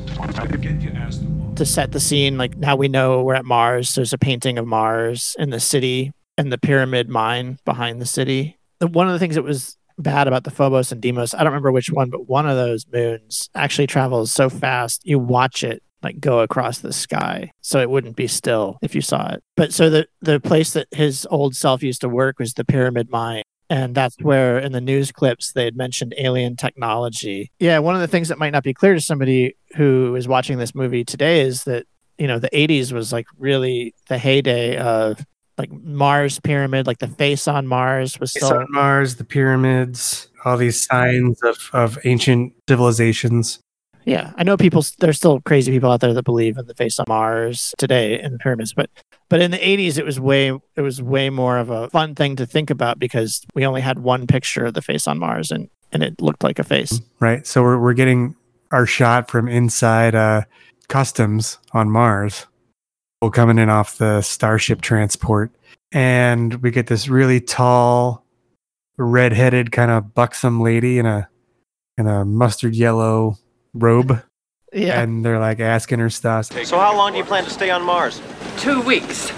Get your ass to Mars. to set the scene like now we know we're at mars there's a painting of mars in the city and the pyramid mine behind the city one of the things that was bad about the phobos and deimos i don't remember which one but one of those moons actually travels so fast you watch it like go across the sky. So it wouldn't be still if you saw it. But so the the place that his old self used to work was the pyramid mine. And that's mm-hmm. where in the news clips they had mentioned alien technology. Yeah one of the things that might not be clear to somebody who is watching this movie today is that you know the 80s was like really the heyday of like mars pyramid like the face on mars was It's still on Mars, the pyramids, all these signs of, of ancient civilizations. Yeah i know people there's still crazy people out there that believe in the face on mars today in pyramids but but in the 80s it was way it was way more of a fun thing to think about because we only had one picture of the face on mars and and it looked like a face Right. So we're we're getting our shot from inside uh customs on Mars. We're coming in off the Starship transport. And we get this really tall, red-headed kind of buxom lady in a in a mustard yellow robe. Yeah. And they're like asking her stuff. So how long do you plan to stay on Mars? Two weeks.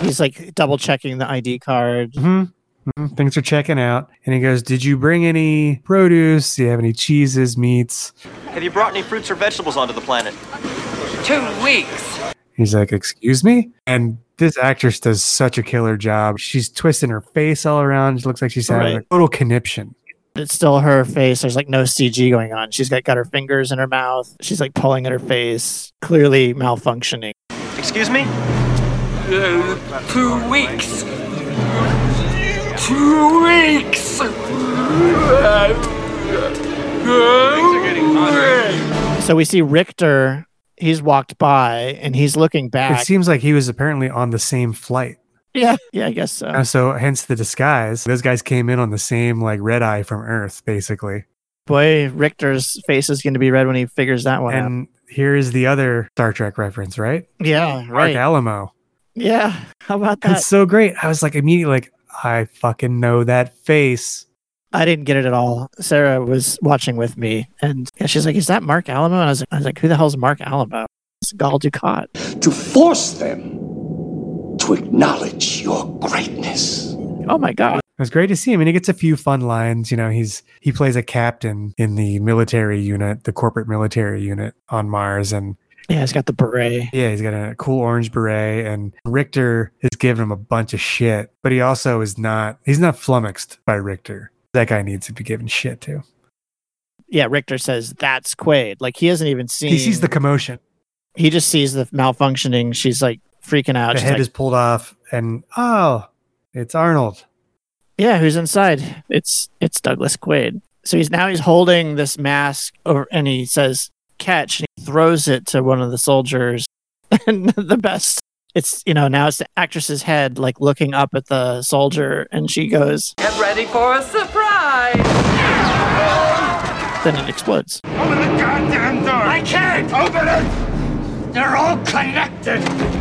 he's like double checking the id card hmm Mhm, Things are checking out. And he goes, Did you bring any produce? Do you have any cheeses, meats? Have you brought any fruits or vegetables onto the planet? Two weeks. He's like, Excuse me? And this actress does such a killer job. She's twisting her face all around. She looks like she's having Right. a total conniption. It's still her face. There's like no CG going on. She's got, got her fingers in her mouth. She's like pulling at her face, clearly malfunctioning. Excuse me? Uh, two weeks. Two weeks. Uh, uh, so we see Richter. He's walked by and he's looking back. It seems like he was apparently on the same flight. Yeah, yeah, I guess so. Uh, so hence the disguise. Those guys came in on the same like red eye from Earth, basically. Boy, Richter's face is going to be red when he figures that one out. And here is the other Star Trek reference, right? Yeah, Mark right. Alaimo. Yeah, how about that? It's so great. I was like immediately like, I fucking know that face. I didn't get it at all. Sarah was watching with me, and yeah, she's like, "Is that Marc Alaimo?" And I was like, "I was like, who the hell's Marc Alaimo?" It's Gul Dukat. To force them to acknowledge your greatness. Oh my god! It was great to see him, and he gets a few fun lines. You know, he's he plays a captain in the military unit, the corporate military unit on Mars, and Yeah, he's got the beret. yeah, he's got a cool orange beret. And Richter is giving him a bunch of shit, but he also is not. He's not flummoxed by Richter. That guy needs to be given shit too. Yeah, Richter says that's Quaid. Like he hasn't even seen. He sees the commotion. He just sees the malfunctioning. She's like freaking out. The head like, is pulled off, and oh, it's Arnold. Yeah, who's inside? It's it's Douglas Quaid. So he's now he's holding this mask over, and he says catch, and he throws it to one of the soldiers. [laughs] And the best, it's you know now it's the actress's head like looking up at the soldier, and she goes, Get ready for a surprise! then it explodes. Open the goddamn door! I can't! Open it! They're all connected!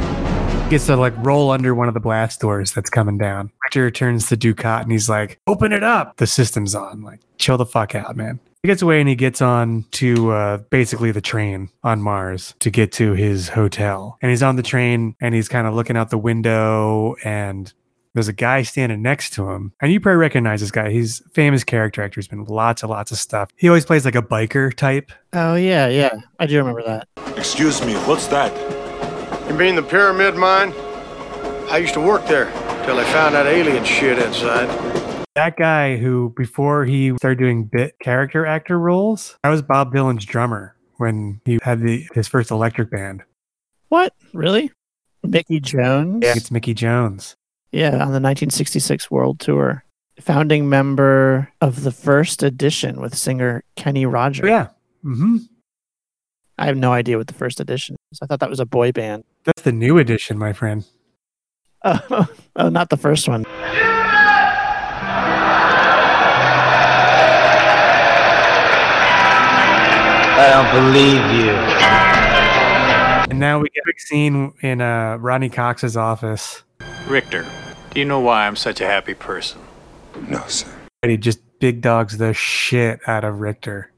Gets to like roll under one of the blast doors that's coming down. Richter turns to Dukat and he's like, "Open it up." The system's on. Like, chill the fuck out, man. He gets away and he gets on to uh, basically the train on Mars to get to his hotel. And he's on the train and he's kind of looking out the window and there's a guy standing next to him. And you probably recognize this guy. He's a famous character actor. He's been in lots and lots of stuff. He always plays like a biker type. Oh yeah, yeah, I do remember that. Excuse me, what's that? You mean the pyramid mine? I used to work there till they found that alien shit inside. That guy who, before he started doing bit character actor roles, that was Bob Dylan's drummer when he had the his first electric band. What really? Mickey Jones. Yeah. It's Mickey Jones. Yeah, on the 1966 World Tour. Founding member of the first edition with singer Kenny Rogers. Yeah. Mm-hmm. I have no idea what the first edition is. I thought that was a boy band. That's the new edition, my friend. Oh, [laughs] oh not the first one. I don't believe you. And now we get a big scene in uh, Ronny Cox's office. Richter, do you know why I'm such a happy person? No, sir. And he just big dogs the shit out of Richter.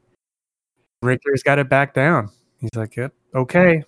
Richter's got it back down. He's like, yep, okay.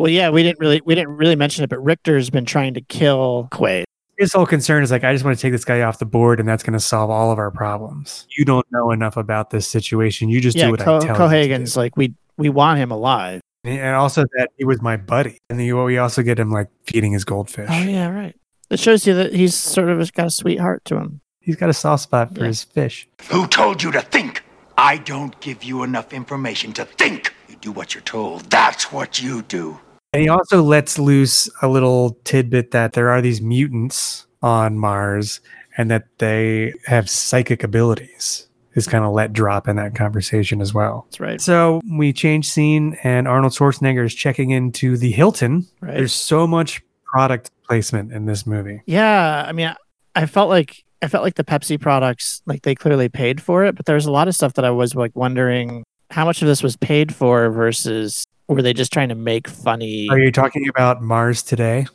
Well, yeah, we didn't really we didn't really mention it, but Richter's been trying to kill Quaid. His whole concern is like, I just want to take this guy off the board, and that's going to solve all of our problems. You don't know enough about this situation. You just yeah, do what Co- I tell you. to Cohaagen's like we we want him alive. do. And also that he was my buddy. And then you, we also get him like feeding his goldfish. Oh yeah, right. It shows you that he's sort of got a sweetheart to him. He's got a soft spot for Yeah. his fish. Who told you to think? I don't give you enough information to think. You do what you're told. That's what you do. And he also lets loose a little tidbit that there are these mutants on Mars and that they have psychic abilities. Is kind of let drop in that conversation as well. That's right. So we change scene, and Arnold Schwarzenegger is checking into the Hilton. Right. There's so much product placement in this movie. Yeah, I mean, I- I felt like I felt like the Pepsi products, like they clearly paid for it, but there's a lot of stuff that I was like wondering how much of this was paid for versus were they just trying to make funny? Are you talking about Mars today?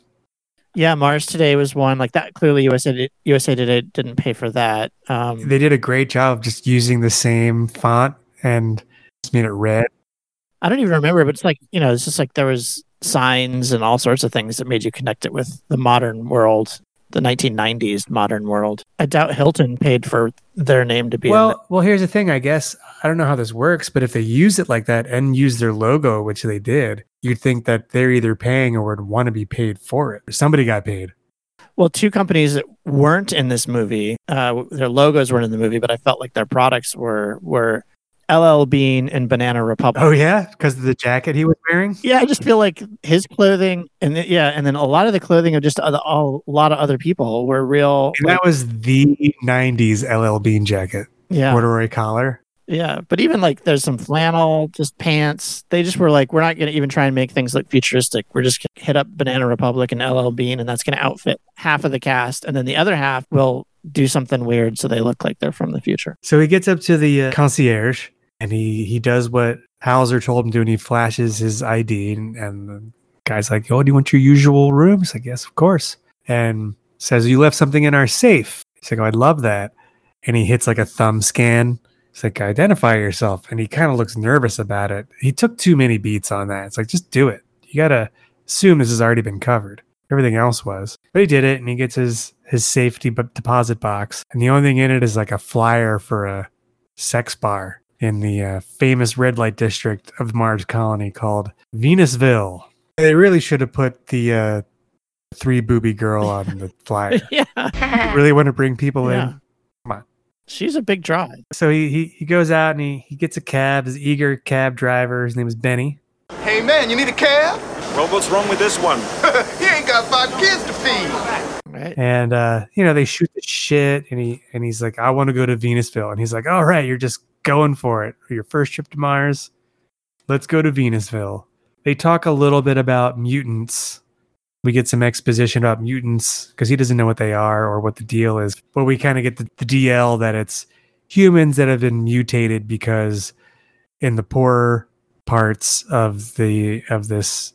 Yeah, Mars Today was one like that. Clearly, USA USA Today didn't pay for that. Um, They did a great job of just using the same font and just made it red. I don't even remember, but it's like you know, it's just like there was signs and all sorts of things that made you connect it with the modern world. The 1990s modern world. I doubt Hilton paid for their name to be in Well, well, here's the thing. I guess I don't know how this works, but if they use it like that and use their logo, which they did, you'd think that they're either paying or would want to be paid for it. Somebody got paid. Well, two companies that weren't in this movie, uh, their logos weren't in the movie, but I felt like their products were were LL Bean and Banana Republic. Oh yeah, because of the jacket he was wearing. Yeah, I just feel like his clothing and th- yeah, and then a lot of the clothing of just other, a lot of other people were real. And that was the '90s LL Bean jacket. Yeah. corduroy collar. Yeah, but even like there's some flannel, just pants. They just were like, we're not going to even try and make things look futuristic. We're just going to hit up Banana Republic and LL Bean, and that's going to outfit half of the cast, and then the other half will do something weird so they look like they're from the future. So he gets up to the uh, concierge and he he does what Hauser told him to, and he flashes his ID, and, and the guy's like, "Oh, do you want your usual room?" He's like, "Yes, of course." And says, "You left something in our safe." He's like, oh, "I'd love that." And he hits like a thumb scan. He's like, "Identify yourself," and he kind of looks nervous about it. He took too many beats on that. It's like, just do it. You gotta assume this has already been covered. Everything else was, but he did it, and he gets his his safety deposit box, and the only thing in it is like a flyer for a sex bar in the uh, famous red light district of Mars Colony called Venusville. They really should have put the uh, three booby girl on the [laughs] flyer. yeah, You [laughs] really want to bring people Yeah. in? Come on. she's a big draw. So he, he he goes out and he, he gets a cab. His eager cab driver. His name is Benny. Hey man, you need a cab? Well, what's wrong with this one? [laughs] he ain't got five kids to feed. And uh, you know they shoot the shit, and he and he's like, I want to go to Venusville, and he's like, All right, you're just going for it. Your first trip to Mars. Let's go to Venusville. They talk a little bit about mutants. We get some exposition about mutants because he doesn't know what they are or what the deal is. But we kind of get the, the DL that it's humans that have been mutated because in the poorer parts of the of this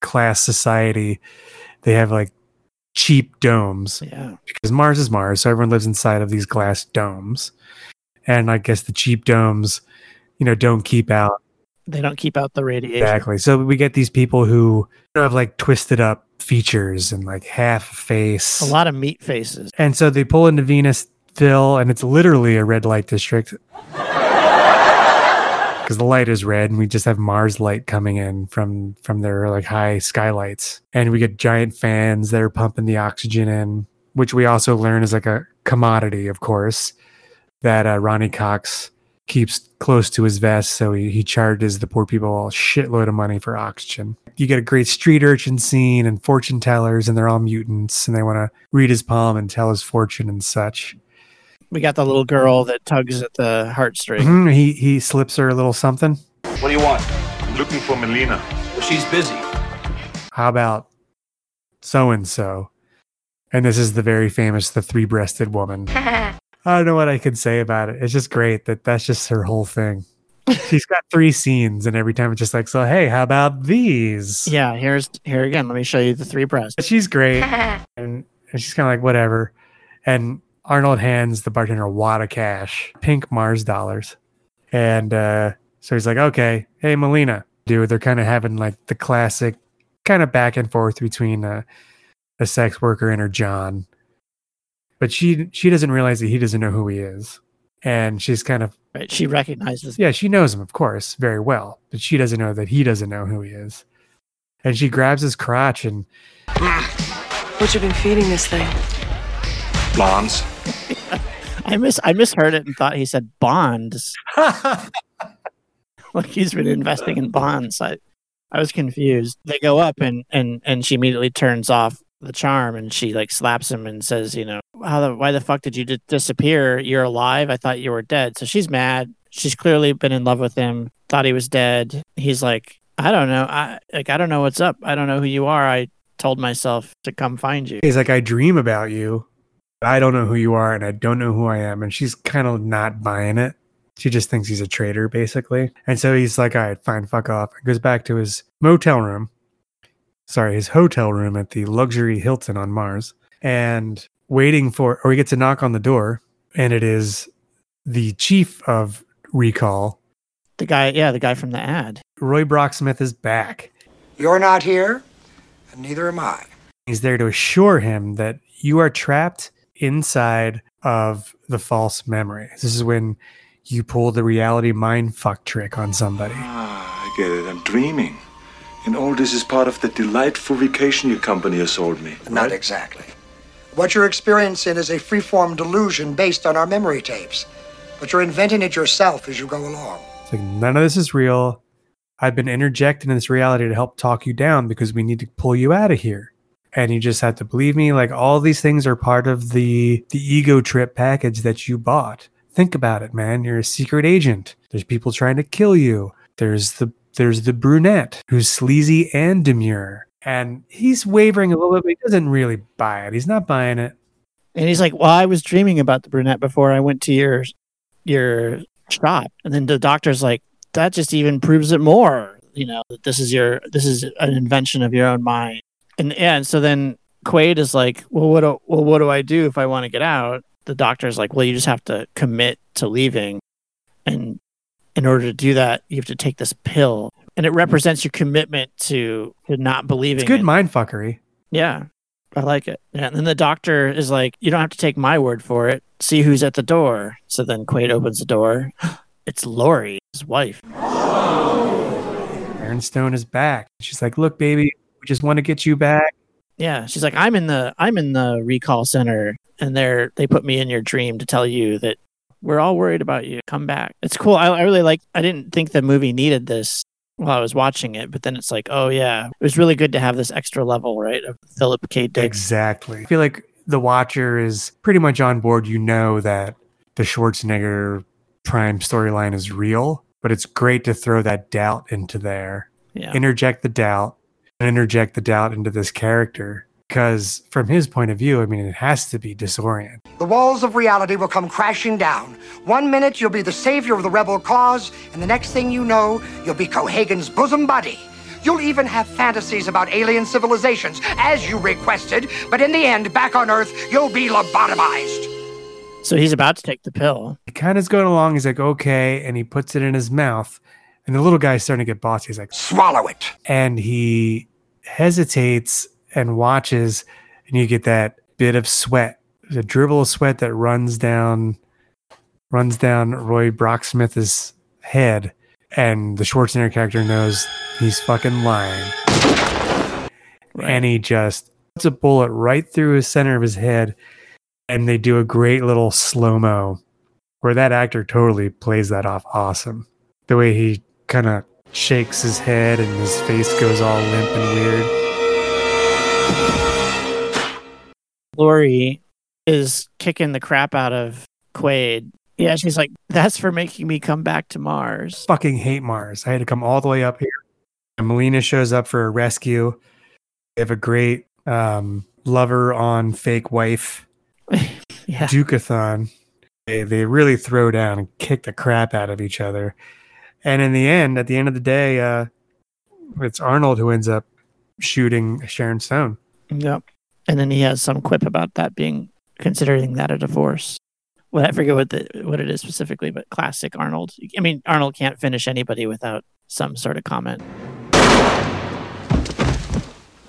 class society, they have like cheap domes. Yeah. Because Mars is Mars, so everyone lives inside of these glass domes. And I guess the cheap domes, you know, don't keep out They don't keep out the radiation. Exactly. So we get these people who have like twisted up features and like half face. A lot of meat faces. And so they pull into Venusville, and it's literally a red light district. Because the light is red, and we just have Mars light coming in from from their like high skylights, and we get giant fans that are pumping the oxygen in, which we also learn is like a commodity, of course, that uh, Ronny Cox keeps close to his vest, so he, he charges the poor people a shitload of money for oxygen. You get a great street urchin scene and fortune tellers, and they're all mutants, and they want to read his palm and tell his fortune and such. We got the little girl that tugs at the heartstring. Mhm, He he slips her a little something. What do you want? I'm looking for Melina. Well, she's busy. How about so and so? And this is the very famous the three breasted woman. [laughs] I don't know what I can say about it. It's just great that that's just her whole thing. She's got three scenes, and every time it's just like, so hey, how about these? Yeah, here's here again. Let me show you the three breasts. She's great, [laughs] and, and she's kind of like whatever. And Arnold hands the bartender a wad of cash, pink Mars dollars, and uh, so he's like, okay, hey Melina, dude. They're kind of having like the classic kind of back and forth between uh, a sex worker and her John, but she she doesn't realize that he doesn't know who he is, and she's kind of Right. She recognizes. yeah, she knows him, of course, very well, but she doesn't know that he doesn't know who he is. And she grabs his crotch and What you been feeding this thing? Blondes. I miss I misheard it and thought he said bonds. [laughs] like he's been investing in bonds. I I was confused. They go up and and and she immediately turns off the charm and she like slaps him and says, you know, how the why the fuck did you di- disappear? You're alive. I thought you were dead. So she's mad. She's clearly been in love with him. Thought he was dead. He's like, I don't know. I like I don't know what's up. I don't know who you are. I told myself to come find you. he's like, I dream about you. But I don't know who you are and I don't know who I am. And she's kind of not buying it. She just thinks he's a traitor, basically. And so he's like, all right, fine, fuck off. And goes back to his motel room. Sorry, his hotel room at the luxury Hilton on Mars. And waiting for, or he gets a knock on the door. And it is the chief of Recall. The guy, yeah, the guy from the ad. Roy Brocksmith is back. You're not here, and neither am I. He's there to assure him that you are trapped inside of the false memory. This is when you pull the reality mind fuck trick on somebody. Ah, I get it. I'm dreaming. And all this is part of the delightful vacation your company has sold me. Not exactly. What you're experiencing is a freeform delusion based on our memory tapes. But you're inventing it yourself as you go along. It's like none of this is real. I've been interjecting in this reality to help talk you down because we need to pull you out of here. And you just have to believe me. Like all these things are part of the the ego trip package that you bought. Think about it, man. You're a secret agent. There's people trying to kill you. There's the there's the brunette who's sleazy and demure. And he's wavering a little bit, but he doesn't really buy it. He's not buying it. And he's like, "Well, I was dreaming about the brunette before I went to your your shop." And then the doctor's like, "That just even proves it more. You know, that this is your this is an invention of your own mind." And yeah, and so then Quaid is like, "Well, what do, well what do I do if I want to get out?" The doctor's like, "Well, you just have to commit to leaving." And in order to do that, you have to take this pill, and it represents your commitment to, to not believing. It's good it. mind fuckery. Yeah, I like it. Yeah, and then the doctor is like, "You don't have to take my word for it. See who's at the door." So then Quaid opens the door. [gasps] It's Lori, his wife. Sharon Stone is back. She's like, "Look, baby, just want to get you back." Yeah, she's like, "I'm in the I'm in the recall center, and they're they put me in your dream to tell you that we're all worried about you. Come back." It's cool. I, I really like. I didn't think the movie needed this while I was watching it, but then it's like, oh yeah, it was really good to have this extra level, right, of Philip K. Dick. Exactly. I feel like the watcher is pretty much on board. You know that the Schwarzenegger Prime storyline is real, but it's great to throw that doubt into there. Yeah. Interject the doubt and interject the doubt into this character. Because from his point of view, I mean, it has to be disorienting. The walls of reality will come crashing down. One minute you'll be the savior of the rebel cause, and the next thing you know, you'll be Cohaagen's bosom buddy. You'll even have fantasies about alien civilizations, as you requested, but in the end, back on Earth, you'll be lobotomized. So he's about to take the pill. He kind of is going along. He's like, okay. And he puts it in his mouth. And the little guy's starting to get bossy. He's like, swallow it. And he hesitates and watches. And you get that bit of sweat, a dribble of sweat that runs down, runs down Roy Brocksmith's head. And the Schwarzenegger character knows he's fucking lying. And he just puts a bullet right through his center of his head. And they do a great little slow mo where that actor totally plays that off awesome. The way he kind of shakes his head and his face goes all limp and weird. Lori is kicking the crap out of Quaid. Yeah, she's like, that's for making me come back to Mars. Fucking hate Mars. I had to come all the way up here. And Melina shows up for a rescue. They have a great um, lover on fake wife [laughs] yeah. Dukathon. They, they really throw down and kick the crap out of each other. And in the end, at the end of the day, uh, it's Arnold who ends up shooting Sharon Stone. Yep. And then he has some quip about that being considering that a divorce. Well, I forget what the what it is specifically, but classic Arnold. I mean, Arnold can't finish anybody without some sort of comment.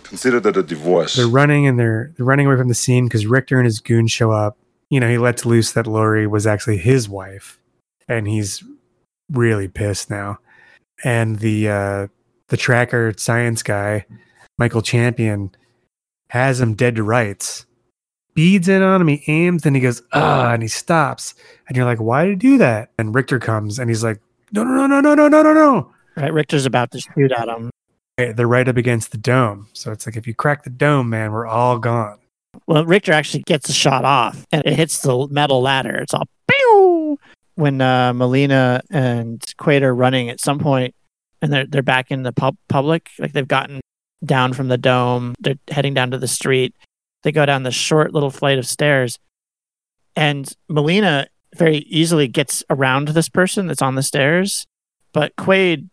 Consider that a divorce. They're running and they're, they're running away from the scene because Richter and his goons show up. You know, he lets loose that Lori was actually his wife, and he's really pissed now. And the uh, the tracker science guy, Michael Champion, has him dead to rights. Beads in on him, he aims, and he goes, ah, and he stops. And you're like, why did he do that? And Richter comes and he's like, no, no, no, no, no, no, no, no. no. Right, Richter's about to shoot at him. They're right up against the dome. So it's like, if you crack the dome, man, we're all gone. Well, Richter actually gets a shot off and it hits the metal ladder. It's all pew! When uh, Melina and Quaid are running at some point and they're, they're back in the pub- public, like they've gotten down from the dome, they're heading down to the street. They go down the short little flight of stairs. And Melina very easily gets around this person that's on the stairs. But Quaid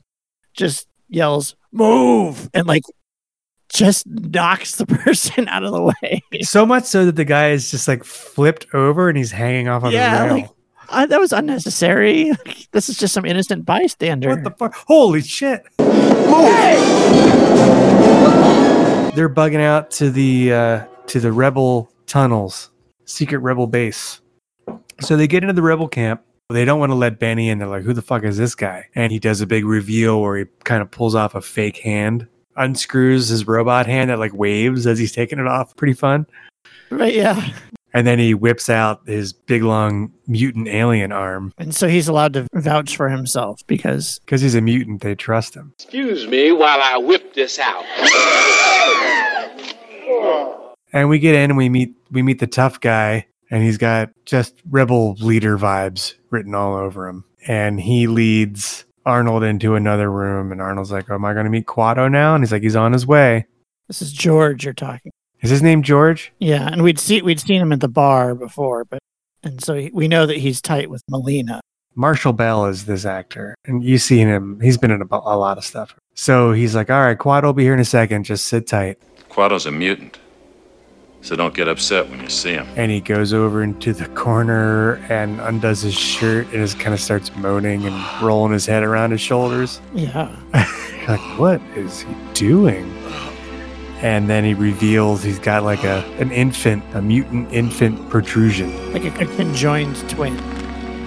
just yells, move! And like just knocks the [laughs] person out of the way. So much so that the guy is just like flipped over and he's hanging off on Yeah, the rail. like, I, that was unnecessary. [laughs] this is just some innocent bystander. What the fuck? Holy shit. They're bugging out to the uh, to the rebel tunnels, secret rebel base. So they get into the rebel camp. They don't want to let Benny in. They're like, who the fuck is this guy? And he does a big reveal where he kind of pulls off a fake hand, unscrews his robot hand that like waves as he's taking it off. Pretty fun. Right, yeah. And then he whips out his big long mutant alien arm. And so he's allowed to vouch for himself because because he's a mutant, they trust him. Excuse me while I whip this out. And we get in and we meet we meet the tough guy, and he's got just rebel leader vibes written all over him. And he leads Arnold into another room, and Arnold's like, "Am I going to meet Kuato now?" And he's like, "He's on his way." This is George you're talking. Is his name George? Yeah, and we'd see we'd seen him at the bar before, but and so he, we know that he's tight with Melina. Marshall Bell is this actor, and you've seen him. He's been in a, a lot of stuff. So he's like, "All right, Quad will be here in a second. Just sit tight." Kuato's a mutant, so don't get upset when you see him. And he goes over into the corner and undoes his shirt and just kind of starts moaning and rolling his head around his shoulders. Yeah. [laughs] like, what is he doing? And then he reveals he's got like a an infant, a mutant infant protrusion. Like a, a conjoined twin.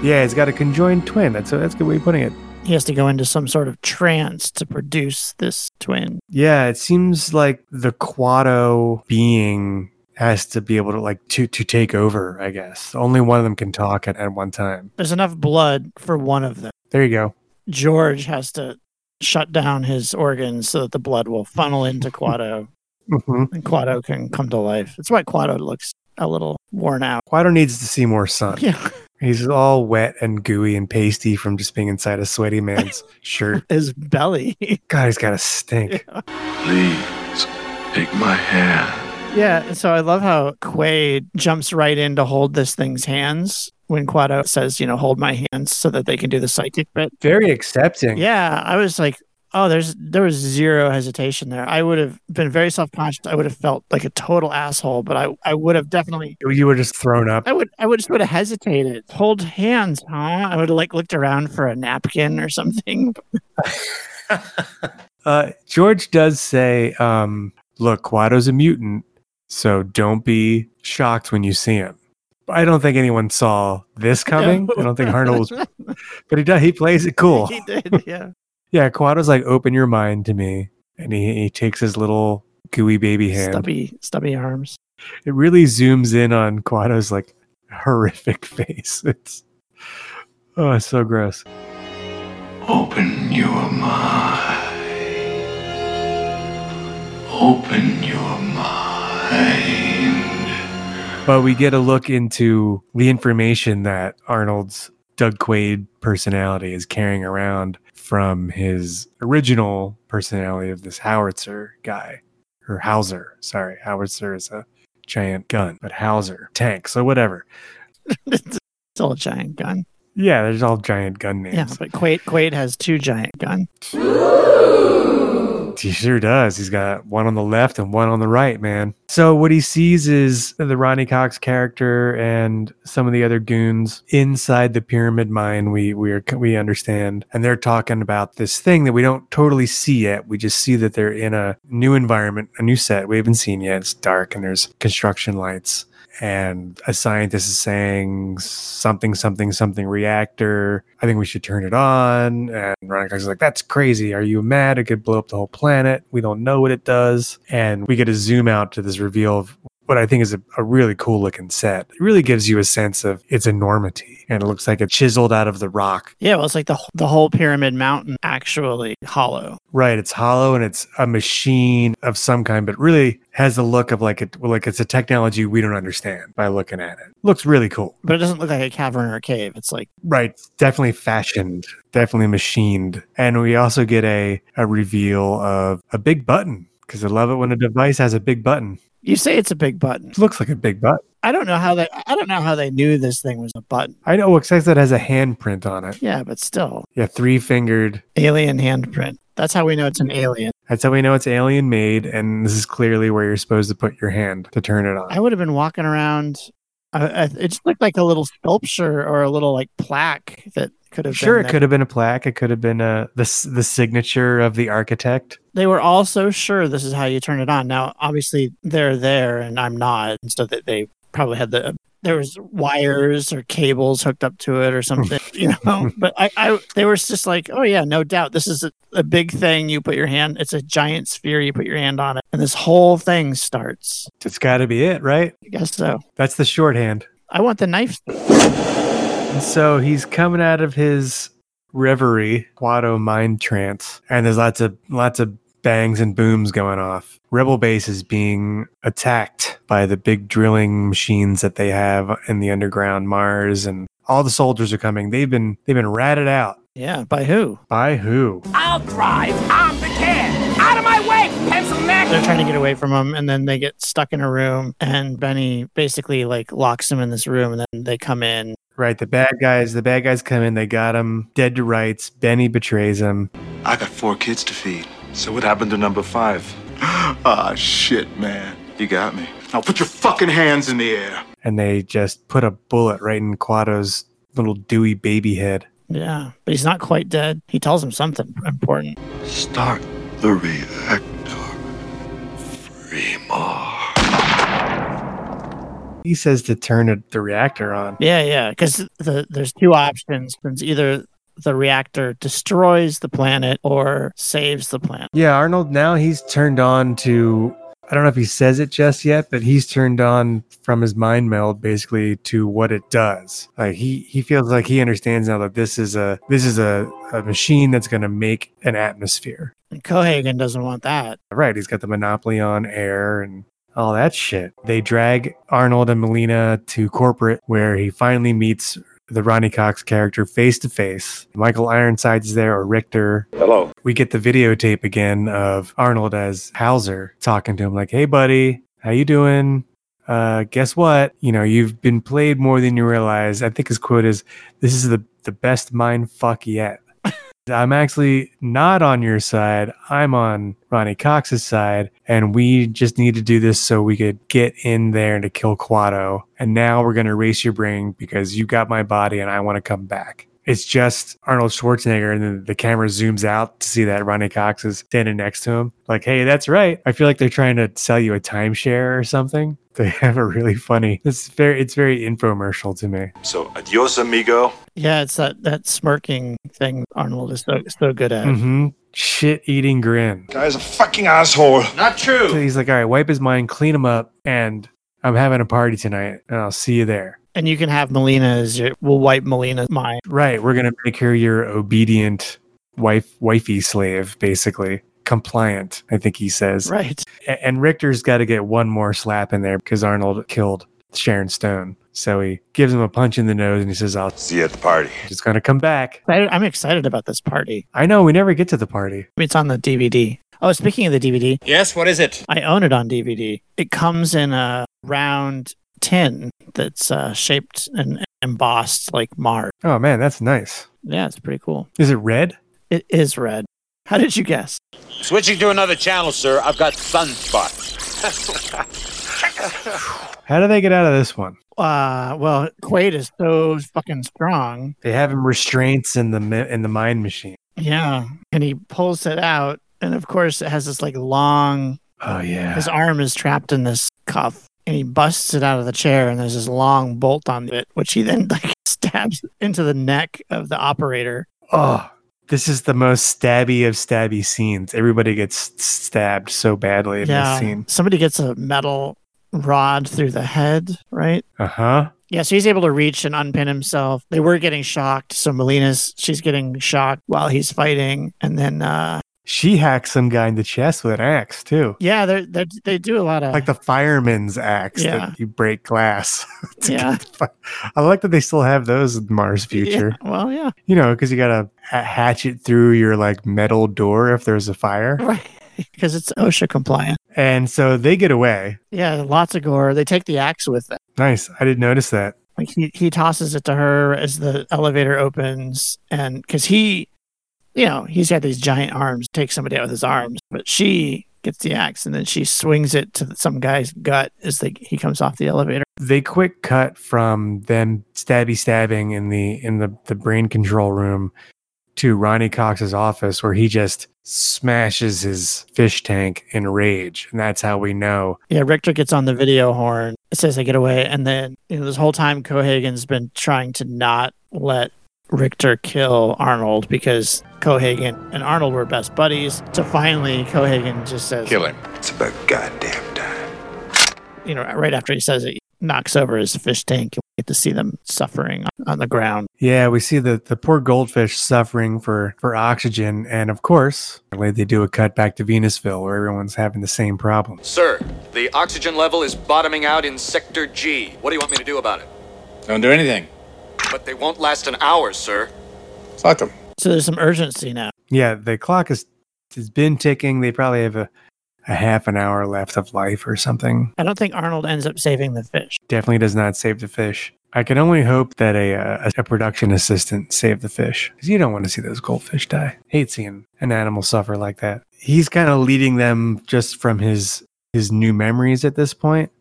Yeah, he's got a conjoined twin. That's a, that's a good way of putting it. He has to go into some sort of trance to produce this twin. Yeah, it seems like the Kuato being has to be able to like to to take over, I guess. Only one of them can talk at, at one time. There's enough blood for one of them. There you go. George has to shut down his organs so that the blood will funnel into Kuato. [laughs] Mhm. And Kuato can come to life. That's why Kuato looks a little worn out. Kuato needs to see more sun. Yeah. [laughs] He's all wet and gooey and pasty from just being inside a sweaty man's [laughs] shirt. His belly. [laughs] God, he's got a stink. Please take my hand. Yeah, so I love how Quaid jumps right in to hold this thing's hands when Kuato says, you know, hold my hands so that they can do the psychic bit. Very accepting. Yeah, I was like, oh, there's there was zero hesitation there. I would have been very self conscious. I would have felt like a total asshole, but I I would have definitely You were just thrown up. I would I would just would have hesitated. Hold hands, huh? I would have like looked around for a napkin or something. [laughs] Uh, George does say, um, look, Kuato's a mutant, so don't be shocked when you see him. I don't think anyone saw this [laughs] coming. I don't think Arnold was, [laughs] but he does. He plays it cool. he did, yeah. Yeah, Kuato's like, open your mind to me, and he, he takes his little gooey baby hand. Stubby stubby arms. It really zooms in on Kuato's like horrific [laughs] face. It's oh, it's so gross. Open your mind. Open your mind. But we get a look into the information that Arnold's Doug Quaid personality is carrying around from his original personality of this howitzer guy, or Hauser. Sorry, howitzer is a giant gun, but Hauser tank. So whatever. it's all a giant gun. Yeah, there's all giant gun names. Yeah, but Quaid Quaid has two giant guns. He sure does. He's got one on the left and one on the right, man. So what he sees is the Ronny Cox character and some of the other goons inside the pyramid mine. We we are we understand, and they're talking about this thing that we don't totally see yet. We just see that they're in a new environment, a new set we haven't seen yet. It's dark and there's construction lights. And a scientist is saying something, something, something reactor. I think we should turn it on. And Ronny Cox is like, that's crazy. Are you mad? It could blow up the whole planet. We don't know what it does. And we get a zoom out to this reveal of what I think is a, a really cool looking set. It really gives you a sense of its enormity. And it looks like it's chiseled out of the rock. Yeah, well, it's like the the whole pyramid mountain actually hollow. Right. It's hollow and it's a machine of some kind, but really has the look of like it like it's a technology we don't understand by looking at it. Looks really cool. But it doesn't look like a cavern or a cave. It's like Right. Definitely fashioned, definitely machined. And we also get a, a reveal of a big button because I love it when a device has a big button. You say it's a big button. It looks like a big button. I don't know how they I don't know how they knew this thing was a button. I know it says that has a handprint on it. Yeah, but still. Yeah, three fingered. Alien handprint. That's how we know it's an alien. That's how we know it's alien made, and this is clearly where you're supposed to put your hand to turn it on. I would have been walking around. Uh, it just looked like a little sculpture or a little like plaque that Could have Sure, been it could have been a plaque. It could have been uh, the the signature of the architect. They were all so sure this is how you turn it on. Now, obviously, they're there and I'm not, and so that they probably had the there was wires or cables hooked up to it or something, [laughs] you know. but I, I, they were just like, oh yeah, no doubt, this is a, a big thing. You put your hand, it's a giant sphere. You put your hand on it, and this whole thing starts. It's got to be it, right? I guess so. That's the shorthand. I want the knife. And so he's coming out of his reverie, Kuato mind trance, and there's lots of lots of bangs and booms going off. Rebel base is being attacked by the big drilling machines that they have in the underground Mars, and all the soldiers are coming. They've been they've been ratted out. Yeah, by who? By who? I'll drive. I'm the kid. Out of my way, pencil neck. They're trying to get away from him, and then they get stuck in a room, and Benny basically like locks him in this room, and then they come in. Right, the bad guys. The bad guys come in. They got him dead to rights. Benny betrays him. I got four kids to feed. So what happened to number five? [gasps] Ah, shit, man. You got me. Now put your fucking hands in the air. and they just put a bullet right in Kuato's little dewy baby head. Yeah, but he's not quite dead. He tells him something important. Start the reactor. Free Mars. He says to turn the reactor on. Yeah, yeah, because the, there's two options. It's either the reactor destroys the planet or saves the planet. Yeah, Arnold, now he's turned on to, I don't know if he says it just yet, but he's turned on from his mind meld basically to what it does. Like he, he feels like he understands now that this is a, this is a, a machine that's going to make an atmosphere. And Cohaagen doesn't want that. Right. He's got the monopoly on air and all that shit. They drag Arnold and Melina to corporate where he finally meets the Ronny Cox character face to face. Michael Ironside's there or Richter. Hello. We get the videotape again of Arnold as Hauser talking to him like, "Hey buddy, how you doing? Uh, guess what? You know, you've been played more than you realize." I think his quote is, "This is the the best mind fuck yet." I'm actually not on your side. I'm on Ronny Cox's side, and we just need to do this so we could get in there and to kill Kuato. And now we're gonna erase your brain because you got my body, and I want to come back. It's just Arnold Schwarzenegger, and then the camera zooms out to see that Ronny Cox is standing next to him. Like, hey, that's right. I feel like they're trying to sell you a timeshare or something. [laughs] They have a really funny. It's very, it's very infomercial to me. So adios, amigo. Yeah, it's that that smirking thing Arnold is so so good at. Mm-hmm. Shit eating grin. Guy's a fucking asshole. Not true. So he's like, all right, wipe his mind, clean him up, and I'm having a party tonight, and I'll see you there. And you can have Melina as your. We'll wipe Melina's mind. Right, we're gonna make her your obedient wife, wifey slave, basically compliant. I think he says. Right. A- And Richter's got to get one more slap in there because Arnold killed Sharon Stone. So he gives him a punch in the nose, and he says, "I'll See you at the party. just gonna come back." I'm excited about this party. I know we never get to the party. It's on the DVD. Oh, speaking of the DVD, Yes, what is it? I own it on DVD. It comes in a round tin that's uh, shaped and embossed like Mars. Oh man, that's nice. Yeah, it's pretty cool. Is it red? It is red. How did you guess? Switching to another channel, sir. I've got sunspots. How do they get out of this one? Uh, well, Quaid is so fucking strong. They have him restraints in the in the mind machine. Yeah, and he pulls it out, and of course, it has this like long. Oh yeah. His arm is trapped in this cuff, and he busts it out of the chair, and there's this long bolt on it, which he then [laughs] like stabs into the neck of the operator. Oh, this is the most stabby of stabby scenes. Everybody gets stabbed so badly in yeah, this scene. somebody gets a metal rod through the head, right? Uh huh. Yeah, so he's able to reach and unpin himself. They were getting shocked, so Melina's she's getting shocked while he's fighting, and then uh She hacks some guy in the chest with an axe too, yeah, they they they do a lot of like the fireman's axe Yeah. that you break glass. [laughs] Yeah. I like that they still have those in Mars [laughs] Future. Yeah, well, yeah, You know, because you gotta ha- hatch it through your like metal door if there's a fire, [laughs] right, because it's OSHA compliant. and so they get away. Yeah, lots of gore. They take the axe with them. Nice. I didn't notice that. Like he, he tosses it to her as the elevator opens, and because he, you know, he's got these giant arms, take somebody out with his arms, but she gets the axe, and then she swings it to some guy's gut as they, he comes off the elevator. They quick cut from them stabby stabbing in the in the, the brain control room to Ronny Cox's office where he just smashes his fish tank in rage. And that's how we know. Yeah, Richter gets on the video horn. Says they get away, and then you know, this whole time Cohaagen's been trying to not let Richter kill Arnold because Cohaagen and Arnold were best buddies. So finally, Cohaagen just says, Kill him. It's about goddamn time. you know, right after he says it, he knocks over his fish tank. and We get to see them suffering on the ground. Yeah, we see the, the poor goldfish suffering for, for oxygen. And of course, they do a cut back to Venusville where everyone's having the same problem. Sir, the oxygen level is bottoming out in Sector G. What do you want me to do about it? Don't do anything. But they won't last an hour, sir. Fuck them. So there's some urgency now. Yeah, the clock is, has been ticking. They probably have a, a half an hour left of life or something. I don't think Arnold ends up saving the fish. Definitely does not save the fish. I can only hope that a, uh, a production assistant saved the fish because you don't want to see those goldfish die. Hate seeing an animal suffer like that. He's kind of leading them just from his his new memories at this point.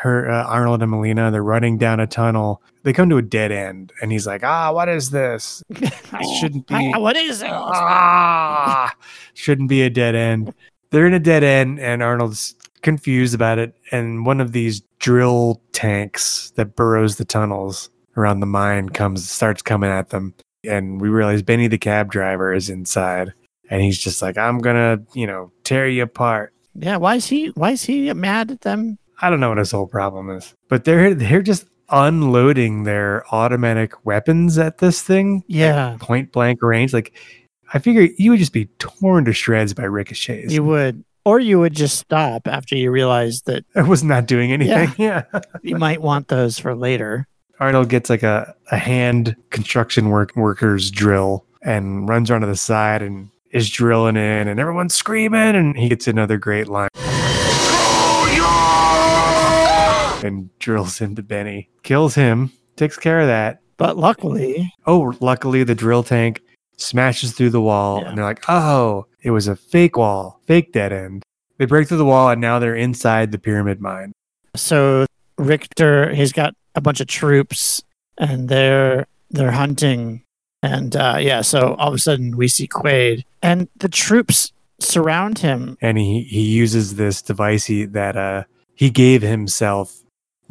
Her uh, Arnold and Melina, they're running down a tunnel. They come to a dead end, and he's like, "Ah, what is this? [laughs] It shouldn't be. what is it? Ah, shouldn't be a dead end." They're in a dead end, and Arnold's confused about it. And one of these drill tanks that burrows the tunnels around the mine comes, starts coming at them, and we realize Benny, the cab driver, is inside, and he's just like, "I'm gonna, you know, tear you apart." Yeah, why is he why is he mad at them? I don't know what his whole problem is, but they're they're just unloading their automatic weapons at this thing. Yeah. point blank range. Like, I figure you would just be torn to shreds by ricochets. You would or you would just stop after you realized that I was not doing anything. [laughs] Yeah. you might want those for later. Arnold gets like a, a hand construction work worker's drill and runs around to the side and is drilling in and everyone's screaming and he gets another great line. And drills [laughs] into Benny. Kills him. Takes care of that. But luckily, Oh, luckily the drill tank smashes through the wall and they're like, oh, it was a fake wall, fake dead end. They break through the wall and now they're inside the pyramid mine. so Richter he's got a bunch of troops and they're they're hunting and uh yeah, so all of a sudden we see Quaid and the troops surround him. And he, he uses this device he, that uh, he gave himself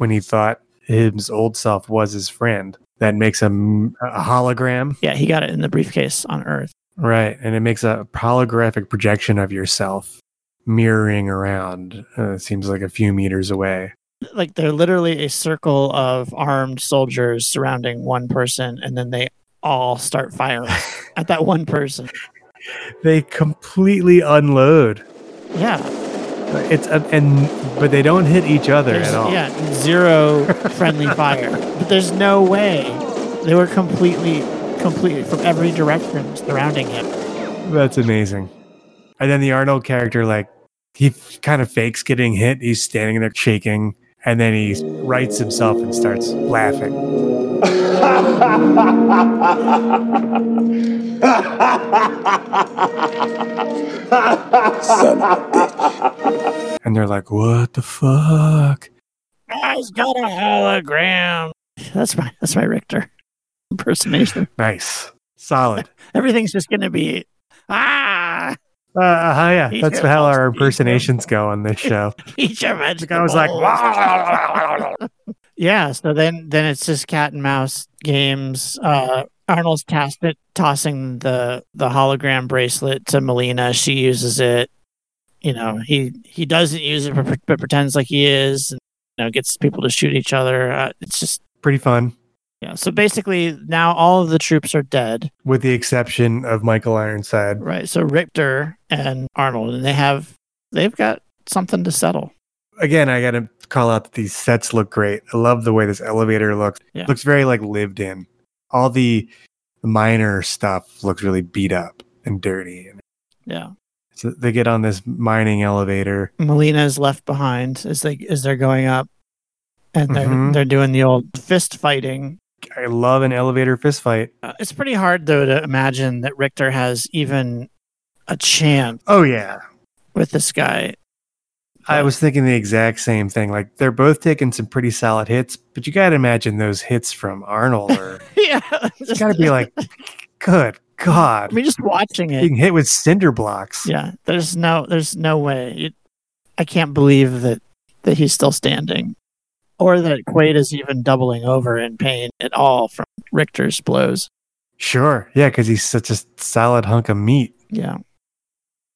when he thought his old self was his friend. That makes him a hologram. Yeah, he got it in the briefcase on Earth. Right. And it makes a holographic projection of yourself mirroring around. Uh, it seems like a few meters away. Like they're literally a circle of armed soldiers surrounding one person and then they all start firing [laughs] at that one person. They completely unload. Yeah. It's a, and but they don't hit each other There's- at all. Yeah, zero friendly [laughs] fire. But there's no way. They were completely, completely from every direction surrounding him. That's amazing. And then the Arnold character, like, he kind of fakes getting hit. He's standing there shaking, and then he rights himself and starts laughing. Son of a bitch. And they're like, "What the fuck?" Guy's got a hologram. That's my that's my Richter impersonation. Nice, solid. [laughs] Everything's just gonna be ah. Uh, uh, yeah, He's that's how our impersonations go on this show. Each of The guy was like, [laughs] yeah. So then, then it's just cat and mouse games. Uh, Arnold's tossing the the hologram bracelet to Melina. She uses it. You know, he he doesn't use it, but, but pretends like he is. And, you know, gets people to shoot each other. Uh, it's just Pretty fun, yeah. So basically, now all of the troops are dead. with the exception of Michael Ironside. Right. So Richter and Arnold, and they have they've got something to settle. Again, I got to call out that these sets look great. I love the way this elevator looks. Yeah. Looks very like lived in. All the minor stuff looks really beat up and dirty. And Yeah. so they get on this mining elevator. Melina is left behind as they as they're going up, and they're Mhm. they're doing the old fist fighting. I love an elevator fist fight. Uh, it's pretty hard though to imagine that Richter has even a chance Oh yeah, with this guy. I was thinking the exact same thing. Like they're both taking some pretty solid hits, but you got to imagine those hits from Arnold [laughs] are. yeah, it's got to be like, good God. I mean, just watching it, Being hit with cinder blocks. yeah. There's no, there's no way. It, I can't believe that that he's still standing, or that Quaid is even doubling over in pain at all from Richter's blows. Sure. Yeah, because he's such a solid hunk of meat. Yeah.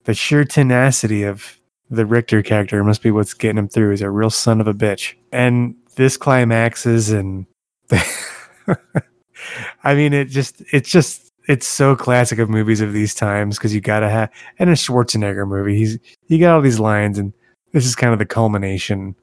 The sheer tenacity of the Richter character must be what's getting him through. He's a real son of a bitch. And this climaxes and [laughs] I mean it just it's just it's so classic of movies of these times because you gotta have and a Schwarzenegger movie. He's you got all these lines and this is kind of the culmination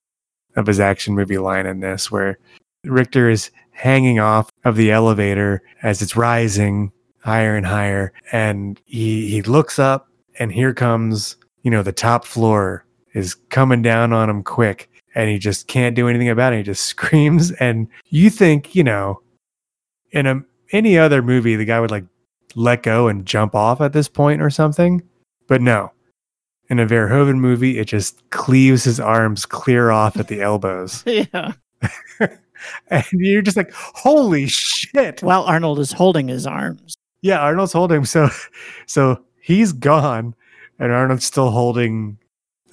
of his action movie line in this where Richter is hanging off of the elevator as it's rising higher and higher and he he looks up and here comes you know the top floor is coming down on him quick and he just can't do anything about it. He just [laughs] screams and you think you know in a any other movie the guy would like let go and jump off at this point or something but no in a Verhoeven movie it just cleaves his arms clear off at the [laughs] elbows [laughs] yeah. [laughs] and you're just like holy shit While Arnold is holding his arms. yeah Arnold's holding so so he's gone and Arnold's still holding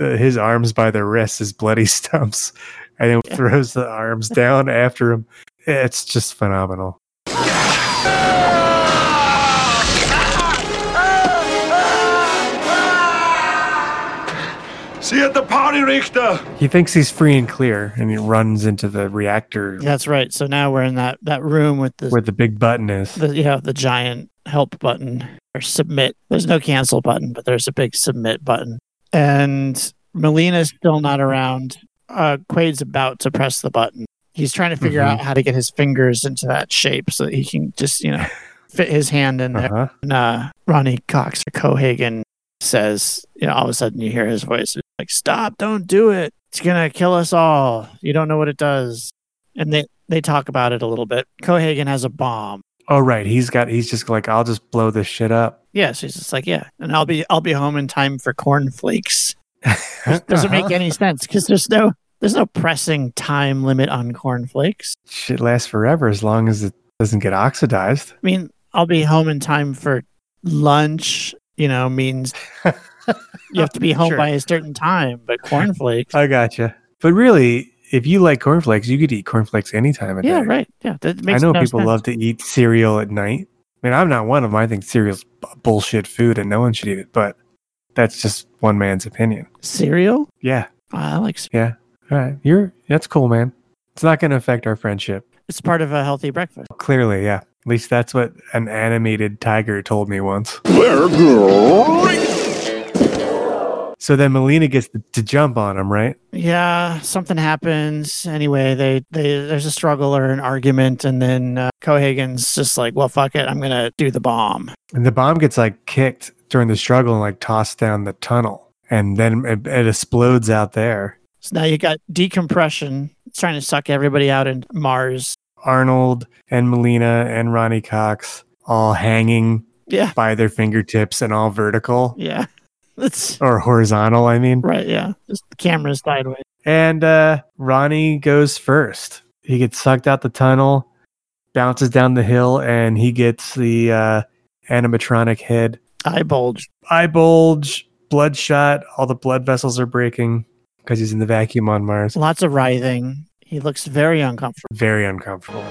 uh, his arms by the wrists, his bloody stumps, and then throws the arms down after him. It's just phenomenal. See you at the party, Richter. He thinks he's free and clear, and he runs into the reactor That's right. So now we're in that that room with the where the big button is. the yeah the giant help button or submit. There's no cancel button, but there's a big submit button. And Melina's still not around. Uh, Quaid's about to press the button. He's trying to figure Mhm. out how to get his fingers into that shape so that he can just you know [laughs] fit his hand in there. Uh-huh. And uh, Ronny Cox or Cohaagen says, you know, all of a sudden you hear his voice it's like, "Stop! Don't do it! It's gonna kill us all. You don't know what it does." And they they talk about it a little bit. Cohaagen has a bomb. Oh right, he's got. He's just like, I'll just blow this shit up. Yeah, so he's just like, yeah, and I'll be I'll be home in time for cornflakes. Doesn't make any sense because there's no there's no pressing time limit on cornflakes. Shit lasts forever as long as it doesn't get oxidized. I mean, I'll be home in time for lunch. You know, means [laughs] you have to be home Sure. by a certain time. But cornflakes, I gotcha. But really, if you like cornflakes, you could eat cornflakes any time of day. yeah, right, yeah, that I know no people sense. love to eat cereal at night. I mean, I'm not one of them. I think cereal's b- bullshit food and no one should eat it, but that's just one man's opinion. cereal. Yeah. I like cereal. Yeah. All right. You're that's cool, man. It's not going to affect our friendship. It's part of a healthy breakfast. Clearly, yeah. At least that's what an animated tiger told me once. So then Melina gets to, to jump on him, right? Yeah, something happens. Anyway, they they there's a struggle or an argument, and then uh, Cohaagen's just like, "Well, fuck it, I'm gonna do the bomb." And the bomb gets like kicked during the struggle and like tossed down the tunnel. And then it, it explodes out there. So now you got decompression. It's trying to suck everybody out in Mars. Arnold and Melina and Ronny Cox all hanging Yeah, by their fingertips and all vertical yeah. [laughs] Or horizontal, I mean. right. Yeah, just the camera's sideways. And uh, Ronny goes first. He gets sucked out the tunnel, bounces down the hill, and he gets the uh, animatronic head. Eye bulge. Eye bulge, bloodshot. All the blood vessels are breaking because he's in the vacuum on Mars. Lots of writhing. He looks very uncomfortable. Very uncomfortable.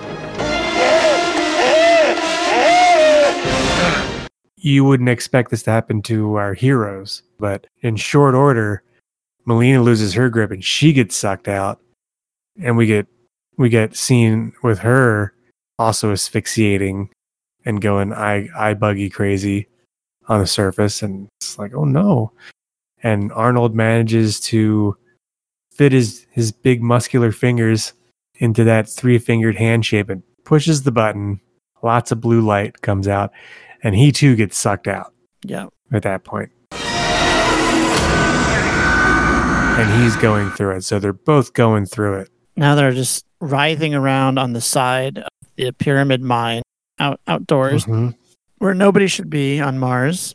You wouldn't expect this to happen to our heroes, but in short order, Melina loses her grip and she gets sucked out, and we get we get seen with her also asphyxiating and going eye eye buggy crazy on the surface, and it's like, oh no! And Arnold manages to fit his his big muscular fingers into that three fingered hand shape and pushes the button. Lots of blue light comes out, and he too gets sucked out Yeah. at that point. And he's going through it. So they're both going through it. Now they're just writhing around on the side of the pyramid mine out outdoors Mhm. where nobody should be on Mars.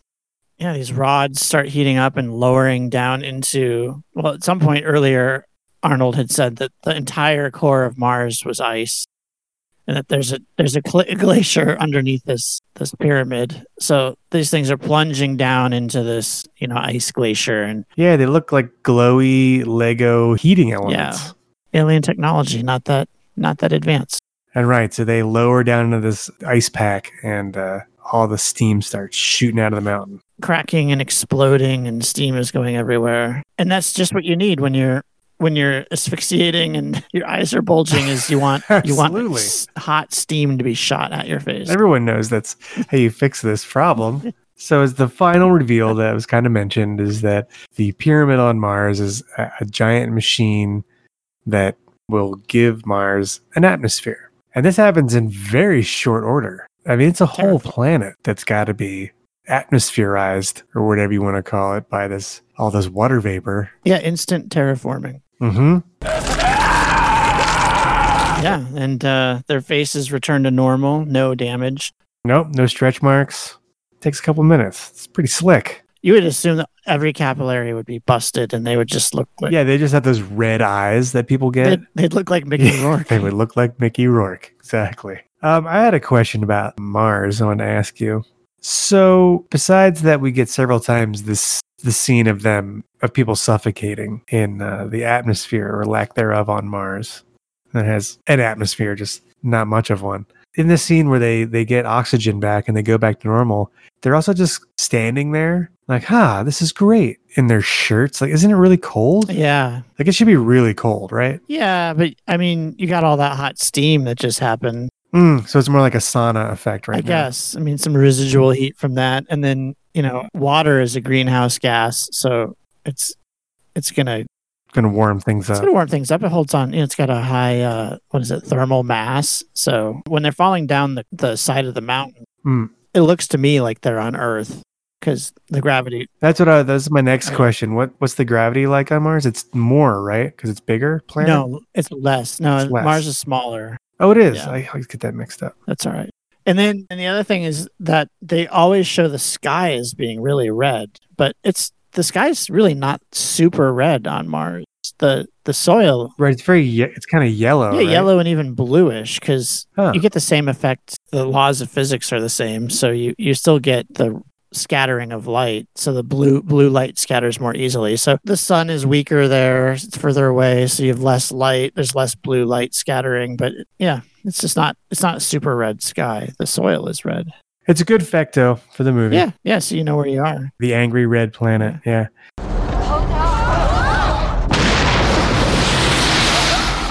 yeah, these rods start heating up and lowering down into. Well, at some point earlier, Arnold had said that the entire core of Mars was ice, and that there's a there's a gla- [laughs] glacier underneath this this pyramid. So these things are plunging down into this you know ice glacier, and Yeah, they look like glowy Lego heating elements. yeah, alien technology, not that not that advanced. And right, so they lower down into this ice pack, and uh, all the steam starts shooting out of the mountain. cracking and exploding and steam is going everywhere and that's just what you need when you're when you're asphyxiating and [laughs] your eyes are bulging is you want [laughs] you want hot steam to be shot at your face Everyone knows that's how you fix this problem. [laughs] So, as the final reveal that was kind of mentioned, is that the pyramid on Mars is a, a giant machine that will give Mars an atmosphere. And this happens in very short order. I mean, it's a whole planet that's got to be atmospherized or whatever you want to call it by this all this water vapor. yeah instant terraforming Mm-hmm. yeah and uh, their faces return to normal no damage Nope, no stretch marks. Takes a couple minutes. It's pretty slick. you would assume that every capillary would be busted and they would just look like Yeah, they just have those red eyes that people get. they'd, they'd look like mickey [laughs] rourke They would look like Mickey Rourke. Exactly. Um, I had a question about Mars. I want to ask you. So, besides that, we get several times this the scene of them of people suffocating in uh, the atmosphere or lack thereof on Mars. That has an atmosphere, just not much of one. In the scene where they they get oxygen back and they go back to normal, they're also just standing there, like, "Ha, this is great." In their shirts, like, isn't it really cold? yeah Like, it should be really cold, right? yeah but i mean you got all that hot steam that just happened Mm, so it's more like a sauna effect, right? I now. guess. I mean, some residual heat from that, and then you know, water is a greenhouse gas, so it's it's gonna Gonna warm things up. it's gonna warm things up. It holds on. You know, it's got a high uh, what is it, thermal mass. So when they're falling down the, the side of the mountain, Mm. it looks to me like they're on Earth because the gravity. That's what I. That's my next question. What What's the gravity like on Mars? It's more, right? Because it's bigger planet. No, it's less. No, It's less. Mars is smaller. Oh, it is. Yeah. I always get that mixed up. That's all right. And then and the other thing is that they always show the sky as being really red, but it's the sky's really not super red on Mars. The the soil, Right. It's very. Ye- it's kind of yellow. yeah, right? yellow and even bluish because Huh. you get the same effect. The laws of physics are the same, so you you still get the scattering of light. So the blue blue light scatters more easily. So the sun is weaker there; it's further away, so you have less light. There's less blue light scattering, but yeah, it's just not it's not a super red sky. The soil is red. It's a good facto for the movie. Yeah, yeah. So you know where you are. The angry red planet. Yeah.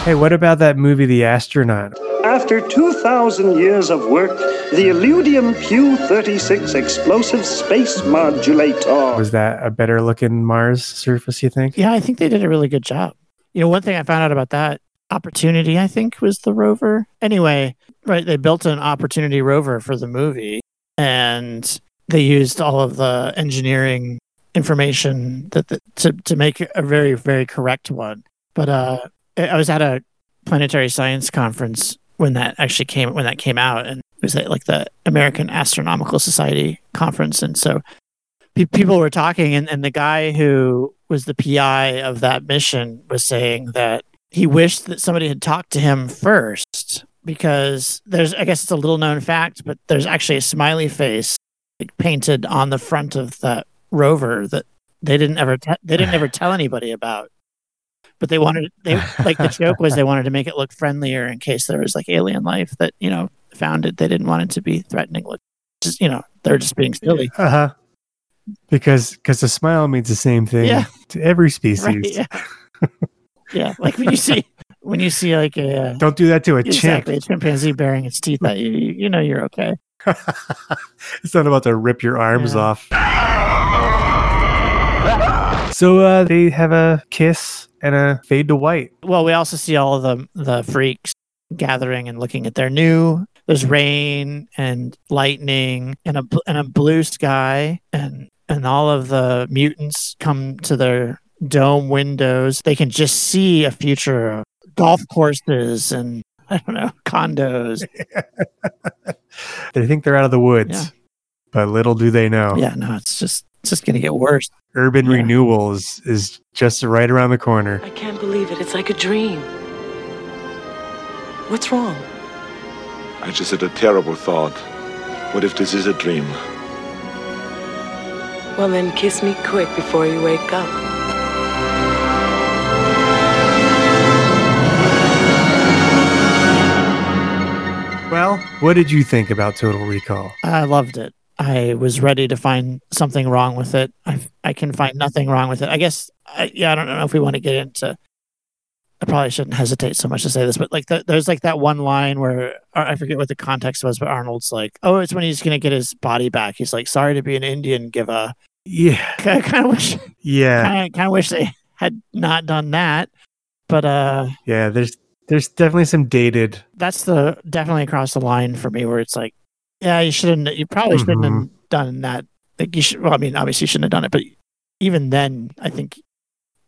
Hey, what about that movie, The Astronaut? After 2,000 years of work, the Illudium Q-36 explosive space modulator. Was that a better looking Mars surface? You think? Yeah, I think they did a really good job. You know, one thing I found out about that Opportunity, I think, was the rover. Anyway, right, they built an Opportunity rover for the movie, and they used all of the engineering information that the, to to make a very very correct one. But uh, I was at a planetary science conference when that actually came when that came out, and it was at like the American Astronomical Society conference, and so pe- people were talking, and, and the guy who was the PI of that mission was saying that he wished that somebody had talked to him first because there's, I guess it's a little known fact, but there's actually a smiley face like, painted on the front of that rover that they didn't ever te- they didn't ever [laughs] tell anybody about. But they wanted they like the [laughs] joke was they wanted to make it look friendlier in case there was like alien life that you know found it. They didn't want it to be threatening. Look, just you know they're just being silly. Uh huh. Because because a smile means the same thing Yeah. to every species. Right, yeah. [laughs] yeah, like when you see when you see like a uh, Don't do that to a exactly, chimp. a chimpanzee bearing its teeth at you, you, you know you're okay. [laughs] It's not about to rip your arms off. So uh, they have a kiss and a fade to white. Well, we also see all of the the freaks gathering and looking at their new. There's rain and lightning and a and a blue sky and and all of the mutants come to their dome windows. They can just see a future of golf courses and I don't know condos. [laughs] They think they're out of the woods, Yeah. but little do they know. Yeah, no, it's just It's just gonna get worse. Urban renewal is, is just right around the corner. I can't believe it. It's like a dream. What's wrong? I just had a terrible thought. What if this is a dream? Well, then kiss me quick before you wake up. Well, what did you think about Total Recall? I loved it. I was ready to find something wrong with it. I I can find nothing wrong with it. I guess I, yeah, I don't know if we want to get into. I probably shouldn't hesitate so much to say this, but like the, there's like that one line where I forget what the context was, but Arnold's like, "Oh, it's when he's gonna get his body back." He's like, "Sorry to be an Indian, give a." Yeah, [laughs] I kind of wish. Yeah, I kind of wish they had not done that, but uh, yeah. There's there's definitely some dated. that's the definitely across the line for me where it's like, yeah, you shouldn't. You probably shouldn't Mhm. have done that. Like you should. Well, I mean, obviously you shouldn't have done it, but even then, I think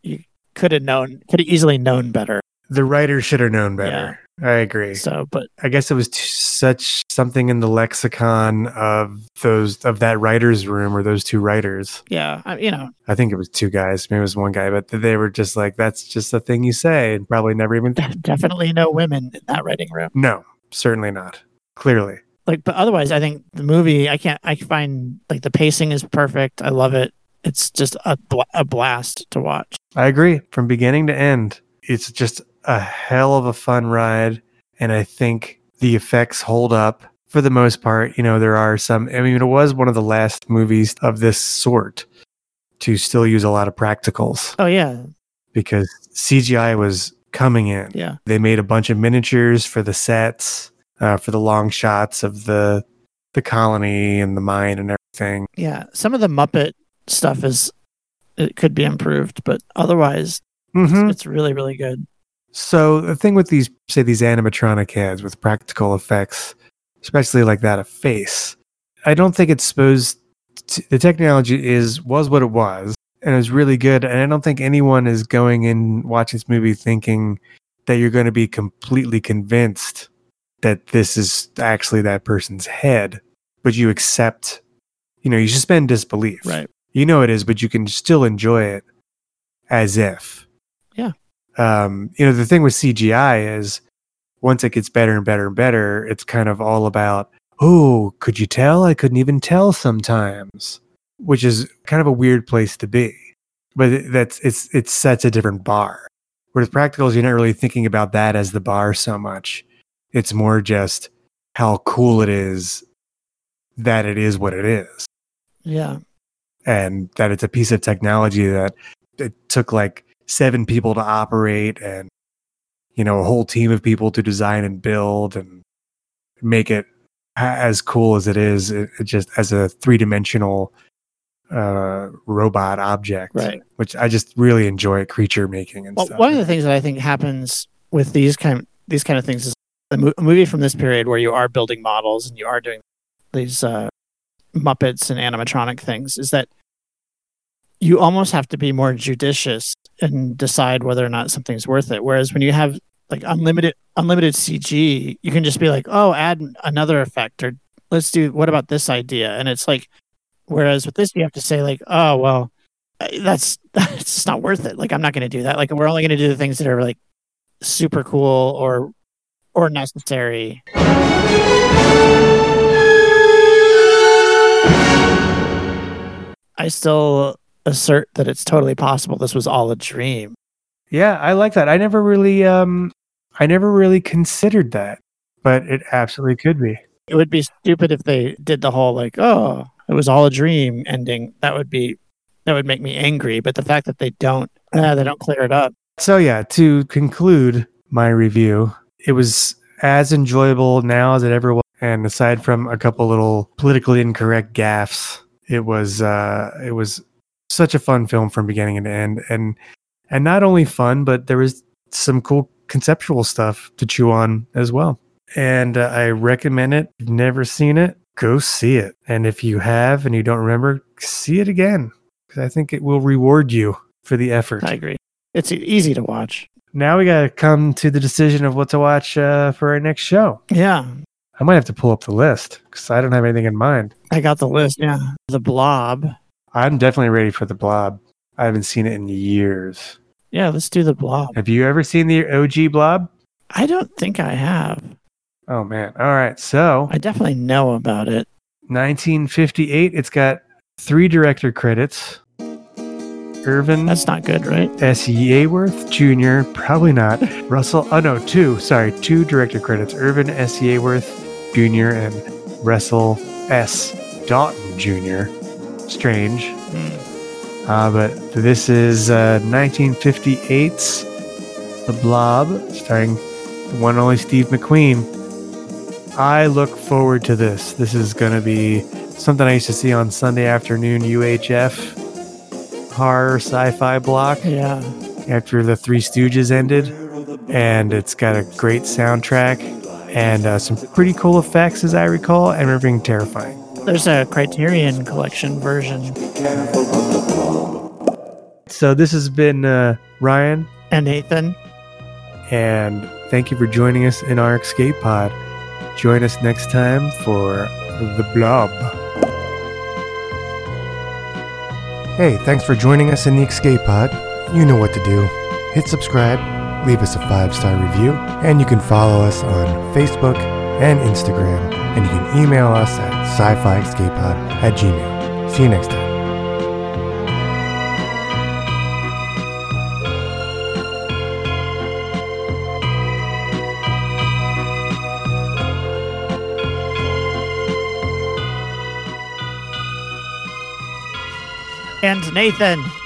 you could have known, could have easily known better. The writer should have known better. I agree. So, but I guess it was t- such something in the lexicon of those of that writer's room or those two writers. yeah, I, you know, I think it was two guys, maybe it was one guy, but they were just like, "That's just a thing you say," and probably never even. [laughs] definitely no women in that writing room. No, certainly not. Clearly, Like, but otherwise, I think the movie, I can't, I find like the pacing is perfect. I love it. It's just a bla- a blast to watch. I agree. From beginning to end, it's just a hell of a fun ride. And I think the effects hold up for the most part. You know, there are some, I mean, it was one of the last movies of this sort to still use a lot of practicals Oh yeah, because CGI was coming in. Yeah. They made a bunch of miniatures for the sets, uh, for the long shots of the the colony and the mine and everything. yeah. Some of the Muppet stuff is it could be improved, but otherwise, Mhm. it's, it's really really good. So the thing with these, say these animatronic heads with practical effects, especially like that of face, I don't think it's supposed. To, the technology is was what it was, and it was really good. And I don't think anyone is going in watching this movie thinking that you're going to be completely convinced that this is actually that person's head, but you accept. You know, you suspend disbelief. Right. You know it is, but you can still enjoy it as if Yeah. um, you know, the thing with CGI is once it gets better and better and better, it's kind of all about, oh, could you tell? I couldn't even tell sometimes, which is kind of a weird place to be. But that's it's it sets a different bar. Whereas practicals, you're not really thinking about that as the bar so much. It's more just how cool it is that it is what it is. Yeah, and that it's a piece of technology that it took like seven people to operate and you know a whole team of people to design and build and make it as cool as it is it, it just as a three-dimensional uh robot object Right. which i just really enjoy creature making and Well, stuff. one of the things that I think happens with these kind these kind of things is a, mo- a movie from this period where you are building models and you are doing these uh, Muppets and animatronic things is that you almost have to be more judicious and decide whether or not something's worth it. Whereas when you have like unlimited unlimited CG, you can just be like, oh, add another effect or let's do what about this idea? And it's like, whereas with this, you have to say like, oh well, that's [laughs] that's not worth it. Like I'm not going to do that. Like we're only going to do the things that are like super cool or or necessary. I still assert that it's totally possible this was all a dream. yeah i like that i never really um i never really considered that but it absolutely could be It would be stupid if they did the whole like, oh, it was all a dream ending. That would be that would make me angry. But the fact that they don't, uh, they don't clear it up. So yeah, to conclude my review, it was as enjoyable now as it ever was. And aside from a couple little politically incorrect gaffes, it was uh it was such a fun film from beginning to end. And and not only fun, but there was some cool conceptual stuff to chew on as well. And uh, I recommend it. If you've never seen it, go see it. And if you have and you don't remember, see it again. Because I think it will reward you for the effort. I agree. It's easy to watch. Now we got to come to the decision of what to watch uh, for our next show. Yeah, I might have to pull up the list because I don't have anything in mind. I got the list. Yeah, The Blob. I'm definitely ready for the Blob. I haven't seen it in years. Yeah, let's do the blob. Have you ever seen the OG Blob? I don't think I have. Oh man. All right. So I definitely know about it. 1958. It's got three director credits. Irvin. That's not good, right? S. Yeaworth Jr. Probably not. Russell. Oh no, two. Sorry, two director credits. Irvin S. Yeaworth Jr. and Russell S. Doughton Jr. Strange. Uh, but this is uh, 1958's The Blob, starring the one and only Steve McQueen. I look forward to this. This is going to be something I used to see on Sunday afternoon UHF horror sci-fi block. Yeah. After the Three Stooges ended, and it's got a great soundtrack and uh, some pretty cool effects, as I recall, and we're being terrifying. There's a Criterion Collection version. So this has been uh, Ryan And Nathan. and thank you for joining us in our escape pod. Join us next time for the Blob. Hey, thanks for joining us in the escape pod. You know what to do. Hit subscribe, leave us a five star review, and you can follow us on Facebook and Instagram. And you can email us at sci fi escapepod at gmail. See you next time. And Nathan.